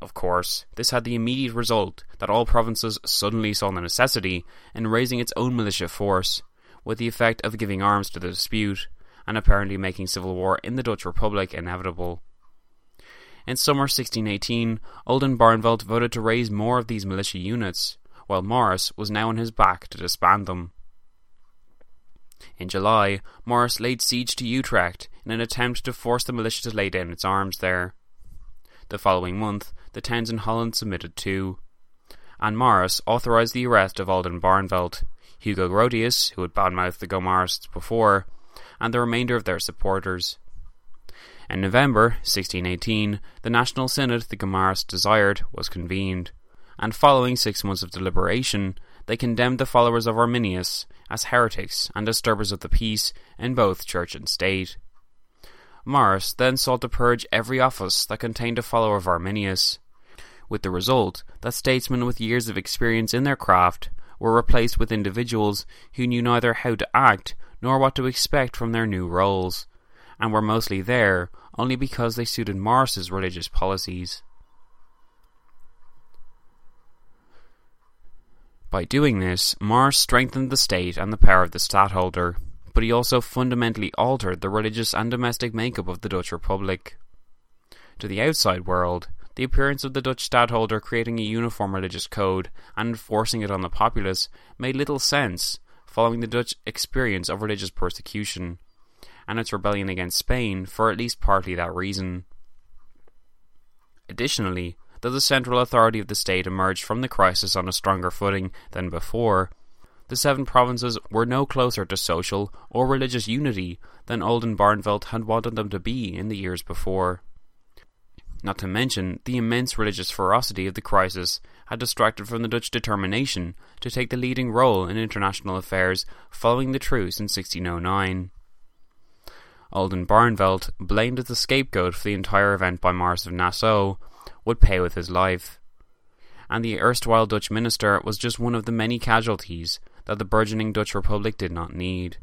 Of course, this had the immediate result that all provinces suddenly saw the necessity in raising its own militia force, with the effect of giving arms to the dispute, and apparently making civil war in the Dutch Republic inevitable. In summer 1618, Oldenbarnevelt voted to raise more of these militia units, while Maurice was now on his back to disband them. In July, Maurice laid siege to Utrecht in an attempt to force the militia to lay down its arms there. The following month, the towns in Holland submitted too, and Maurice authorised the arrest of Oldenbarnevelt, Hugo Grotius, who had badmouthed the Gomarists before, and the remainder of their supporters. In November 1618, the National Synod the Gomarists desired was convened, and following six months of deliberation, they condemned the followers of Arminius as heretics and disturbers of the peace in both church and state. Maurice then sought to purge every office that contained a follower of Arminius, with the result that statesmen with years of experience in their craft were replaced with individuals who knew neither how to act nor what to expect from their new roles, and were mostly there only because they suited Maurice's religious policies. By doing this, Maurice strengthened the state and the power of the stadtholder, but he also fundamentally altered the religious and domestic makeup of the Dutch Republic. To the outside world, the appearance of the Dutch stadtholder creating a uniform religious code and enforcing it on the populace made little sense following the Dutch experience of religious persecution and its rebellion against Spain for at least partly that reason. Additionally, though the central authority of the state emerged from the crisis on a stronger footing than before, the seven provinces were no closer to social or religious unity than Oldenbarnevelt had wanted them to be in the years before. Not to mention, the immense religious ferocity of the crisis had distracted from the Dutch determination to take the leading role in international affairs following the truce in 1609. Oldenbarnevelt, blamed as the scapegoat for the entire event by Maurice of Nassau, would pay with his life. And the erstwhile Dutch minister was just one of the many casualties that the burgeoning Dutch Republic did not need.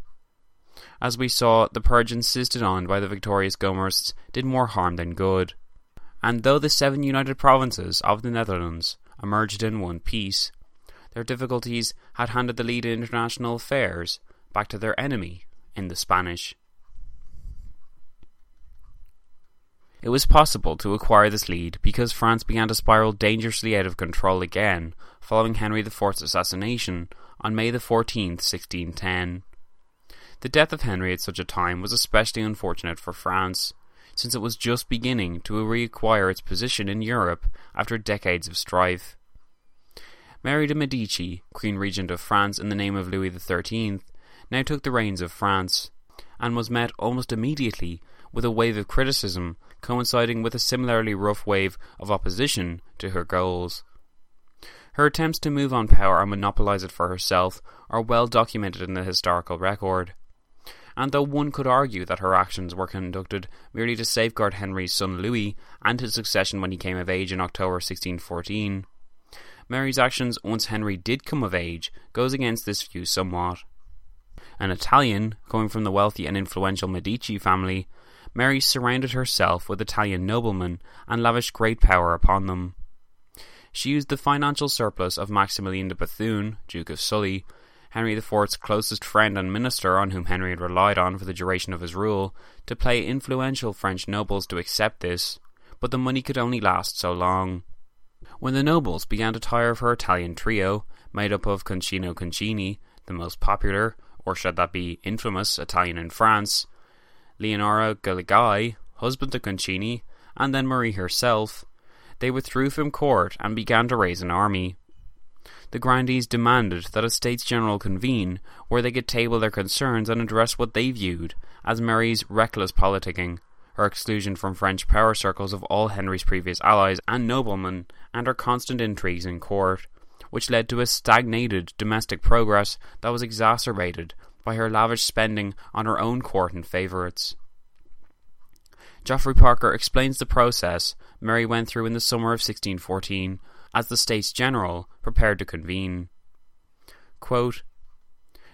As we saw, the purge insisted on by the victorious Gomarists did more harm than good. And though the seven united provinces of the Netherlands emerged in one piece, their difficulties had handed the lead in international affairs back to their enemy in the Spanish. It was possible to acquire this lead because France began to spiral dangerously out of control again following Henry IV's assassination on May 14, 1610. The death of Henry at such a time was especially unfortunate for France, since it was just beginning to reacquire its position in Europe after decades of strife. Mary de' Medici, Queen Regent of France in the name of Louis XIII, now took the reins of France, and was met almost immediately with a wave of criticism coinciding with a similarly rough wave of opposition to her goals. Her attempts to move on power and monopolize it for herself are well documented in the historical record. And though one could argue that her actions were conducted merely to safeguard Henry's son Louis and his succession when he came of age in October 1614, Mary's actions once Henry did come of age goes against this view somewhat. An Italian, coming from the wealthy and influential Medici family, Mary surrounded herself with Italian noblemen and lavished great power upon them. She used the financial surplus of Maximilian de Bethune, Duke of Sully, Henry IV's closest friend and minister on whom Henry had relied on for the duration of his rule, to play influential French nobles to accept this, but the money could only last so long. When the nobles began to tire of her Italian trio, made up of Concino Concini, the most popular, or should that be infamous, Italian in France, Leonora Galigai, husband to Concini, and then Marie herself, they withdrew from court and began to raise an army. The grandees demanded that a States General convene where they could table their concerns and address what they viewed as Mary's reckless politicking, her exclusion from French power circles of all Henry's previous allies and noblemen, and her constant intrigues in court, which led to a stagnated domestic progress that was exacerbated by her lavish spending on her own court and favourites. Geoffrey Parker explains the process Mary went through in the summer of 1614 as the States General prepared to convene. Quote,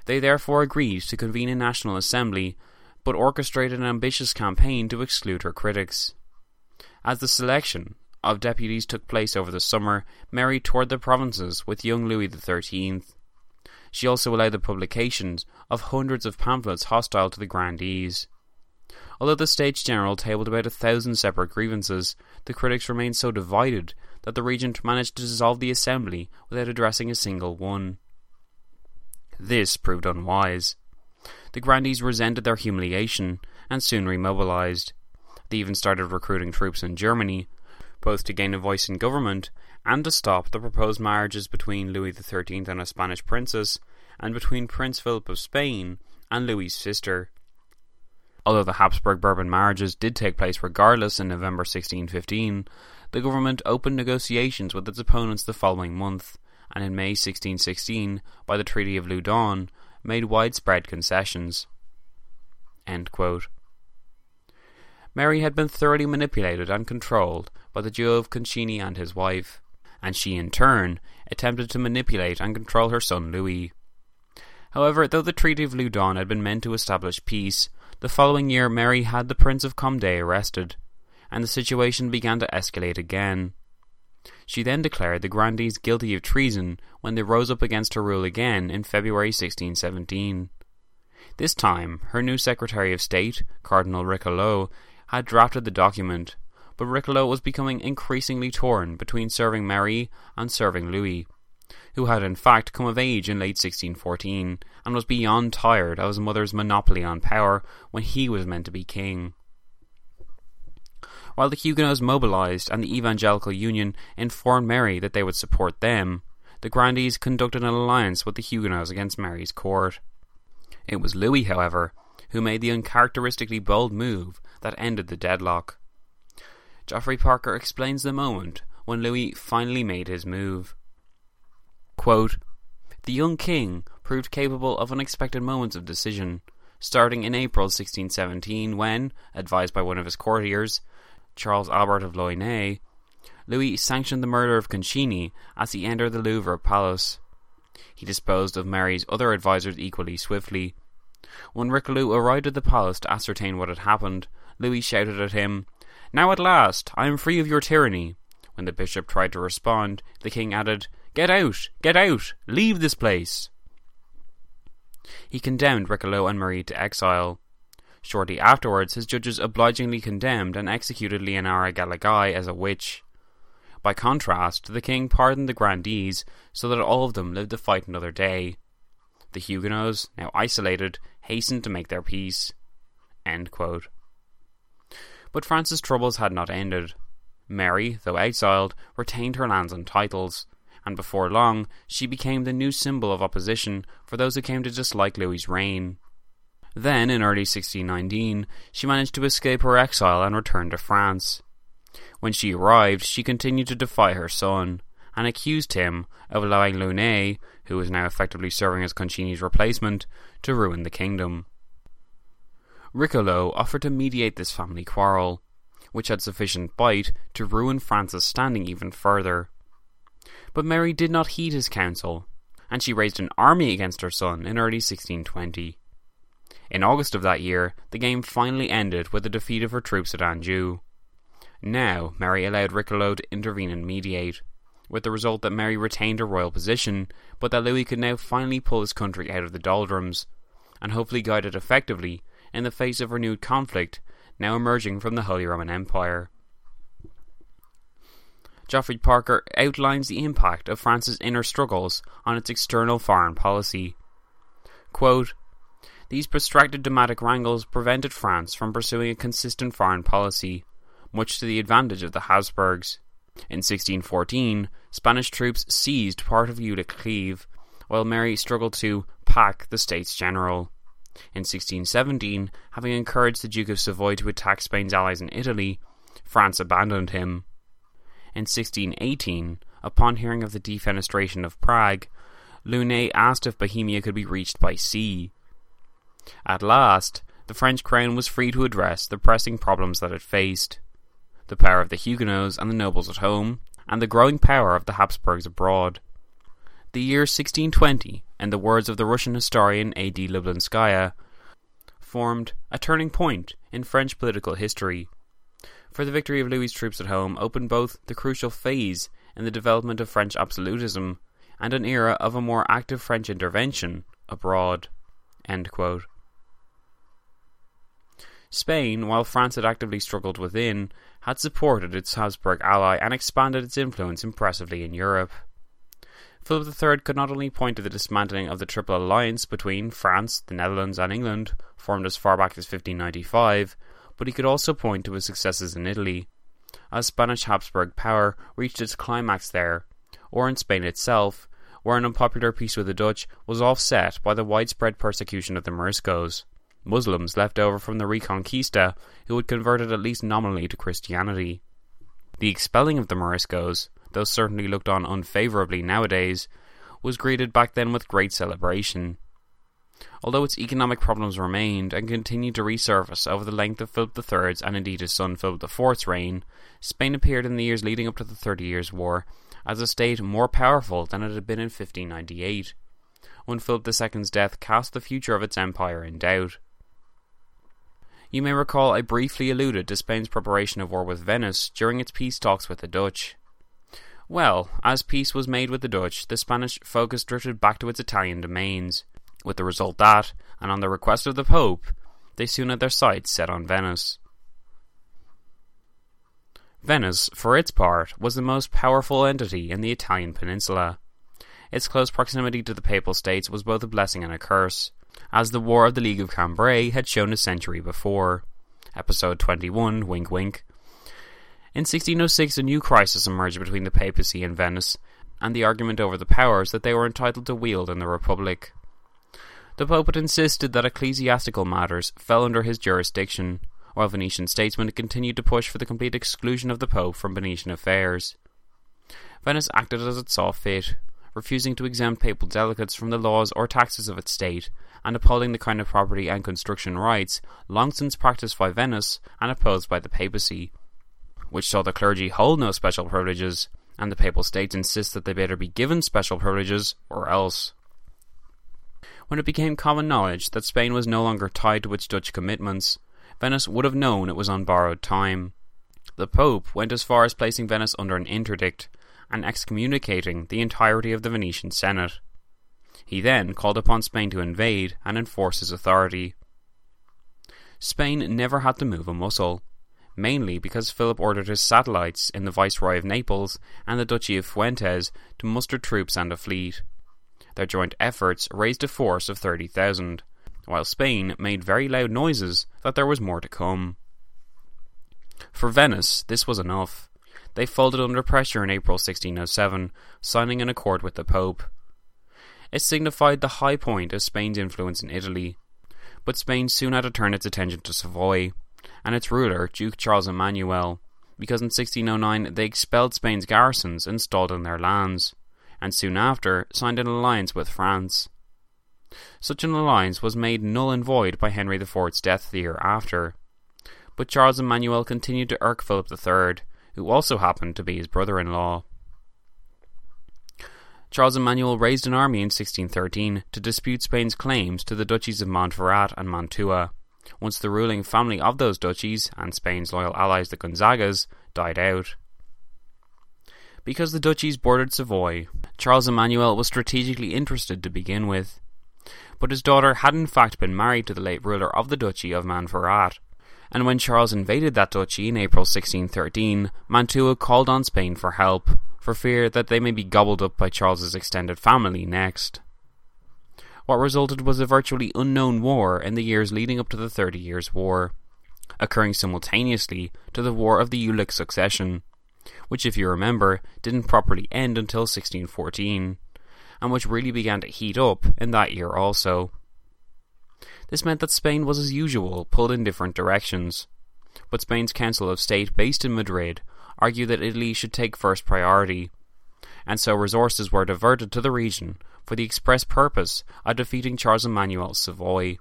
they therefore agreed to convene a National Assembly, but orchestrated an ambitious campaign to exclude her critics. As the selection of deputies took place over the summer, Mary toured the provinces with young Louis XIII. She also allowed the publications of hundreds of pamphlets hostile to the grandees. Although the States General tabled about a thousand separate grievances, the critics remained so divided that the regent managed to dissolve the assembly without addressing a single one. This proved unwise. The grandees resented their humiliation and soon remobilized. They even started recruiting troops in Germany, both to gain a voice in government and to stop the proposed marriages between Louis XIII and a Spanish princess, and between Prince Philip of Spain and Louis's sister. Although the Habsburg Bourbon marriages did take place regardless in November 1615, the government opened negotiations with its opponents the following month, and in May 1616, by the Treaty of Loudun, made widespread concessions. Mary had been thoroughly manipulated and controlled by the duo of Concini and his wife and she in turn attempted to manipulate and control her son Louis. However, though the Treaty of Loudun had been meant to establish peace, the following year Mary had the Prince of Condé arrested, and the situation began to escalate again. She then declared the grandees guilty of treason when they rose up against her rule again in February 1617. This time, her new Secretary of State, Cardinal Richelieu, had drafted the document, but Richelieu was becoming increasingly torn between serving Marie and serving Louis, who had in fact come of age in late 1614 and was beyond tired of his mother's monopoly on power when he was meant to be king. While the Huguenots mobilized and the Evangelical Union informed Mary that they would support them, the Grandees conducted an alliance with the Huguenots against Mary's court. It was Louis, however, who made the uncharacteristically bold move that ended the deadlock. Geoffrey Parker explains the moment when Louis finally made his move. Quote, the young king proved capable of unexpected moments of decision, starting in April 1617 when, advised by one of his courtiers, Charles Albert of Luynes, Louis sanctioned the murder of Concini as he entered the Louvre palace. He disposed of Mary's other advisers equally swiftly. When Richelieu arrived at the palace to ascertain what had happened, Louis shouted at him, Now at last, I am free of your tyranny. When the bishop tried to respond, the king added, Get out! Get out! Leave this place! He condemned Richelieu and Marie to exile. Shortly afterwards, his judges obligingly condemned and executed Leonora Galigai as a witch. By contrast, the king pardoned the grandees so that all of them lived to fight another day. The Huguenots, now isolated, hastened to make their peace. But France's troubles had not ended. Mary, though exiled, retained her lands and titles, and before long she became the new symbol of opposition for those who came to dislike Louis's reign. Then, in early 1619, she managed to escape her exile and return to France. When she arrived, she continued to defy her son, and accused him of allowing Luynes, who was now effectively serving as Concini's replacement, to ruin the kingdom. Richelieu offered to mediate this family quarrel, which had sufficient bite to ruin France's standing even further. But Mary did not heed his counsel, and she raised an army against her son in early 1620. In August of that year, the game finally ended with the defeat of her troops at Anjou. Now, Mary allowed Richelieu to intervene and mediate, with the result that Mary retained her royal position, but that Louis could now finally pull his country out of the doldrums, and hopefully guide it effectively in the face of renewed conflict now emerging from the Holy Roman Empire. Geoffrey Parker outlines the impact of France's inner struggles on its external foreign policy. Quote, these protracted diplomatic wrangles prevented France from pursuing a consistent foreign policy, much to the advantage of the Habsburgs. In 1614, Spanish troops seized part of Villers-Cleves, while Mary struggled to pack the States General. In 1617, having encouraged the Duke of Savoy to attack Spain's allies in Italy, France abandoned him. In 1618, upon hearing of the defenestration of Prague, Luynes asked if Bohemia could be reached by sea. At last, the French crown was free to address the pressing problems that it faced the power of the Huguenots and the nobles at home, and the growing power of the Habsburgs abroad. The year 1620, in the words of the Russian historian A.D. Lublinskaya, formed a turning point in French political history. For the victory of Louis' troops at home opened both the crucial phase in the development of French absolutism and an era of a more active French intervention abroad. Spain, while France had actively struggled within, had supported its Habsburg ally and expanded its influence impressively in Europe. Philip III could not only point to the dismantling of the Triple Alliance between France, the Netherlands, and England, formed as far back as 1595, but he could also point to his successes in Italy, as Spanish Habsburg power reached its climax there, or in Spain itself, where an unpopular peace with the Dutch was offset by the widespread persecution of the Moriscos. Muslims left over from the Reconquista who had converted at least nominally to Christianity. The expelling of the Moriscos, though certainly looked on unfavourably nowadays, was greeted back then with great celebration. Although its economic problems remained and continued to resurface over the length of Philip III's and indeed his son Philip IV's reign, Spain appeared in the years leading up to the Thirty Years' War as a state more powerful than it had been in 1598, when Philip II's death cast the future of its empire in doubt. You may recall I briefly alluded to Spain's preparation of war with Venice during its peace talks with the Dutch. Well, as peace was made with the Dutch, the Spanish focus drifted back to its Italian domains, with the result that, and on the request of the Pope, they soon had their sights set on Venice. Venice, for its part, was the most powerful entity in the Italian peninsula. Its close proximity to the Papal States was both a blessing and a curse, as the War of the League of Cambrai had shown a century before. Episode 21, wink wink. In 1606, a new crisis emerged between the papacy and Venice, and the argument over the powers that they were entitled to wield in the Republic. The Pope had insisted that ecclesiastical matters fell under his jurisdiction, while Venetian statesmen continued to push for the complete exclusion of the Pope from Venetian affairs. Venice acted as it saw fit, refusing to exempt papal delegates from the laws or taxes of its state, and upholding the kind of property and construction rights long since practiced by Venice and opposed by the papacy, which saw the clergy hold no special privileges, and the papal states insist that they better be given special privileges or else. When it became common knowledge that Spain was no longer tied to its Dutch commitments, Venice would have known it was on borrowed time. The Pope went as far as placing Venice under an interdict and excommunicating the entirety of the Venetian Senate. He then called upon Spain to invade and enforce his authority. Spain never had to move a muscle, mainly because Philip ordered his satellites in the Viceroy of Naples and the Duchy of Fuentes to muster troops and a fleet. Their joint efforts raised a force of 30,000, while Spain made very loud noises that there was more to come. For Venice, this was enough. They folded under pressure in April 1607, signing an accord with the Pope. It signified the high point of Spain's influence in Italy, but Spain soon had to turn its attention to Savoy and its ruler, Duke Charles Emmanuel, because in 1609 they expelled Spain's garrisons installed in their lands and soon after signed an alliance with France. Such an alliance was made null and void by Henry IV's death the year after. But Charles Emmanuel continued to irk Philip III, who also happened to be his brother in law. Charles Emmanuel raised an army in 1613 to dispute Spain's claims to the duchies of Montferrat and Mantua, once the ruling family of those duchies, and Spain's loyal allies the Gonzagas, died out. Because the duchies bordered Savoy, Charles Emmanuel was strategically interested to begin with. But his daughter had in fact been married to the late ruler of the Duchy of Montferrat, and when Charles invaded that duchy in April 1613, Mantua called on Spain for help, for fear that they may be gobbled up by Charles's extended family next. What resulted was a virtually unknown war in the years leading up to the Thirty Years' War, occurring simultaneously to the War of the Jülich Succession, which, if you remember, didn't properly end until 1614, and which really began to heat up in that year also. This meant that Spain was as usual pulled in different directions, but Spain's Council of State, based in Madrid, argued that Italy should take first priority, and so resources were diverted to the region for the express purpose of defeating Charles Emmanuel's Savoy.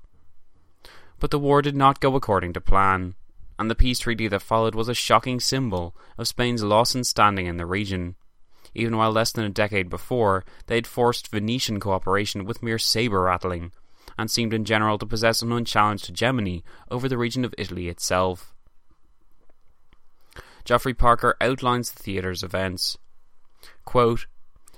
But the war did not go according to plan and the peace treaty that followed was a shocking symbol of Spain's loss in standing in the region. Even while less than a decade before, they had forced Venetian cooperation with mere sabre rattling, and seemed in general to possess an unchallenged hegemony over the region of Italy itself. Geoffrey Parker outlines the theatre's events. Quote,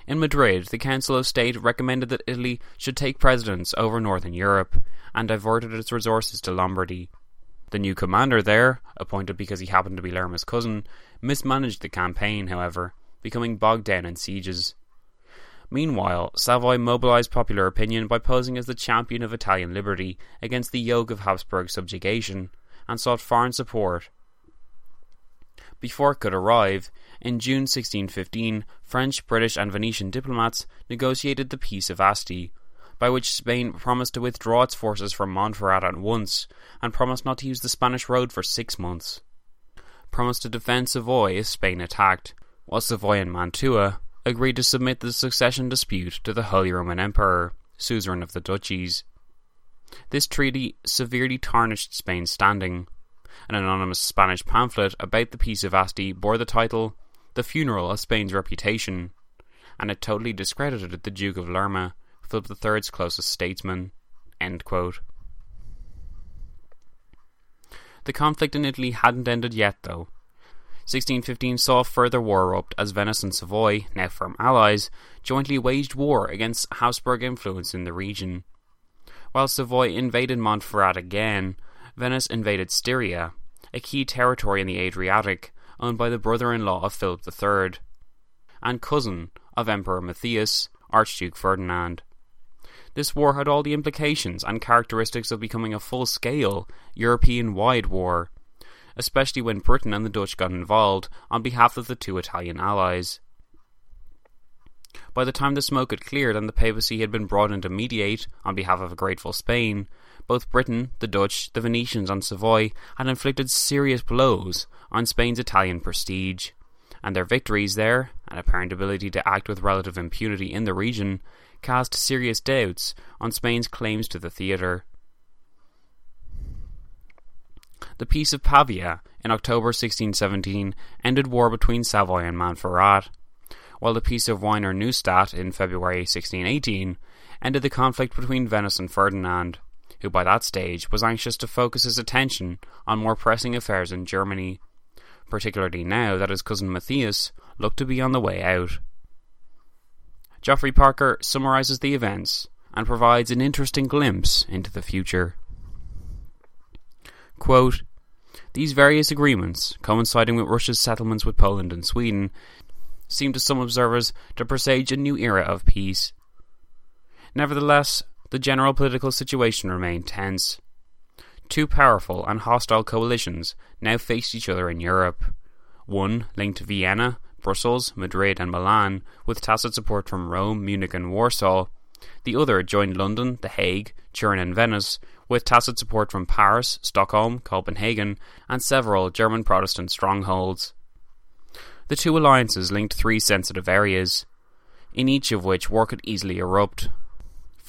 in Madrid, the Council of State recommended that Italy should take precedence over Northern Europe and diverted its resources to Lombardy. The new commander there, appointed because he happened to be Lerma's cousin, mismanaged the campaign, however, becoming bogged down in sieges. Meanwhile, Savoy mobilized popular opinion by posing as the champion of Italian liberty against the yoke of Habsburg subjugation, and sought foreign support. Before it could arrive, in June 1615, French, British, and Venetian diplomats negotiated the Peace of Asti, by which Spain promised to withdraw its forces from Montferrat at once, and promised not to use the Spanish road for six months. Promised to defend Savoy if Spain attacked, while Savoy and Mantua agreed to submit the succession dispute to the Holy Roman Emperor, suzerain of the duchies. This treaty severely tarnished Spain's standing. An anonymous Spanish pamphlet about the Peace of Asti bore the title The Funeral of Spain's Reputation, and it totally discredited the Duke of Lerma Philip III's closest statesman. The conflict in Italy hadn't ended yet, though. 1615 saw further war erupt as Venice and Savoy, now firm allies, jointly waged war against Habsburg influence in the region. While Savoy invaded Montferrat again, Venice invaded Istria, a key territory in the Adriatic owned by the brother in law of Philip III, and cousin of Emperor Matthias, Archduke Ferdinand. This war had all the implications and characteristics of becoming a full scale, European wide war, especially when Britain and the Dutch got involved on behalf of the two Italian allies. By the time the smoke had cleared and the papacy had been brought in to mediate on behalf of a grateful Spain, both Britain, the Dutch, the Venetians, and Savoy had inflicted serious blows on Spain's Italian prestige, and their victories there, and apparent ability to act with relative impunity in the region, cast serious doubts on Spain's claims to the theatre. The Peace of Pavia in October 1617 ended war between Savoy and Montferrat, while the Peace of Wiener Neustadt in February 1618 ended the conflict between Venice and Ferdinand, who by that stage was anxious to focus his attention on more pressing affairs in Germany, particularly now that his cousin Matthias looked to be on the way out. Geoffrey Parker summarizes the events and provides an interesting glimpse into the future. Quote, These various agreements, coinciding with Russia's settlements with Poland and Sweden, seem to some observers to presage a new era of peace. Nevertheless, the general political situation remained tense. Two powerful and hostile coalitions now faced each other in Europe. One linked Vienna Brussels, Madrid, and Milan, with tacit support from Rome, Munich, and Warsaw. The other joined London, The Hague, Turin, and Venice, with tacit support from Paris, Stockholm, Copenhagen, and several German Protestant strongholds. The two alliances linked three sensitive areas, in each of which war could easily erupt.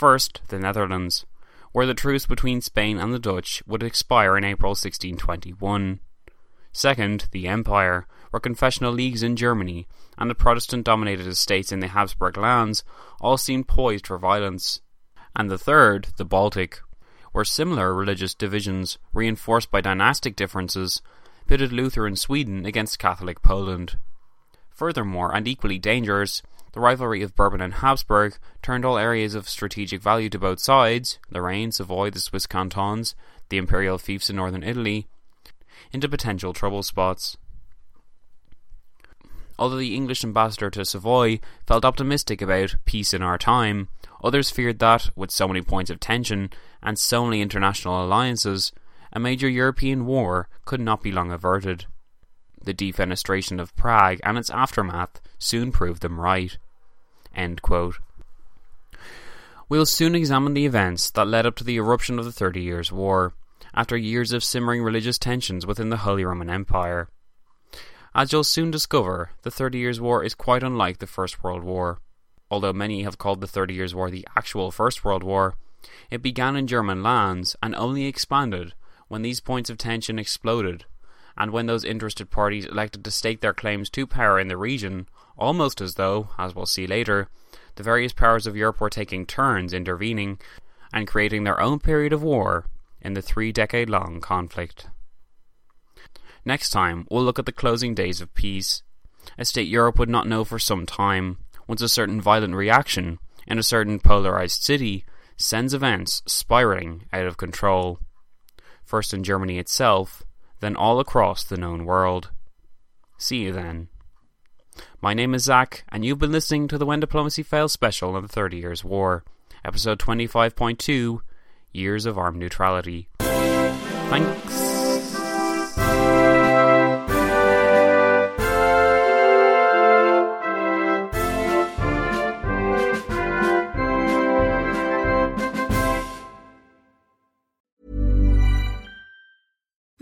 First, the Netherlands, where the truce between Spain and the Dutch would expire in April 1621. Second, the Empire, where confessional leagues in Germany and the Protestant dominated estates in the Habsburg lands all seemed poised for violence. And the third, the Baltic, where similar religious divisions, reinforced by dynastic differences, pitted Lutheran Sweden against Catholic Poland. Furthermore, and equally dangerous, the rivalry of Bourbon and Habsburg turned all areas of strategic value to both sides Lorraine, Savoy, the Swiss cantons, the imperial fiefs in northern Italy into potential trouble spots. Although the English ambassador to Savoy felt optimistic about peace in our time, others feared that, with so many points of tension and so many international alliances, a major European war could not be long averted. The defenestration of Prague and its aftermath soon proved them right. We'll soon examine the events that led up to the eruption of the Thirty Years' War, after years of simmering religious tensions within the Holy Roman Empire. As you'll soon discover, the Thirty Years' War is quite unlike the First World War. Although many have called the Thirty Years' War the actual First World War, it began in German lands and only expanded when these points of tension exploded, and when those interested parties elected to stake their claims to power in the region, almost as though, as we'll see later, the various powers of Europe were taking turns intervening and creating their own period of war in the three decade long conflict. Next time, we'll look at the closing days of peace, a state Europe would not know for some time, once a certain violent reaction in a certain polarized city sends events spiraling out of control. First in Germany itself, then all across the known world. See you then. My name is Zach, and you've been listening to the When Diplomacy Fails special on the Thirty Years' War, episode 25.2 Years of Armed Neutrality. Thanks.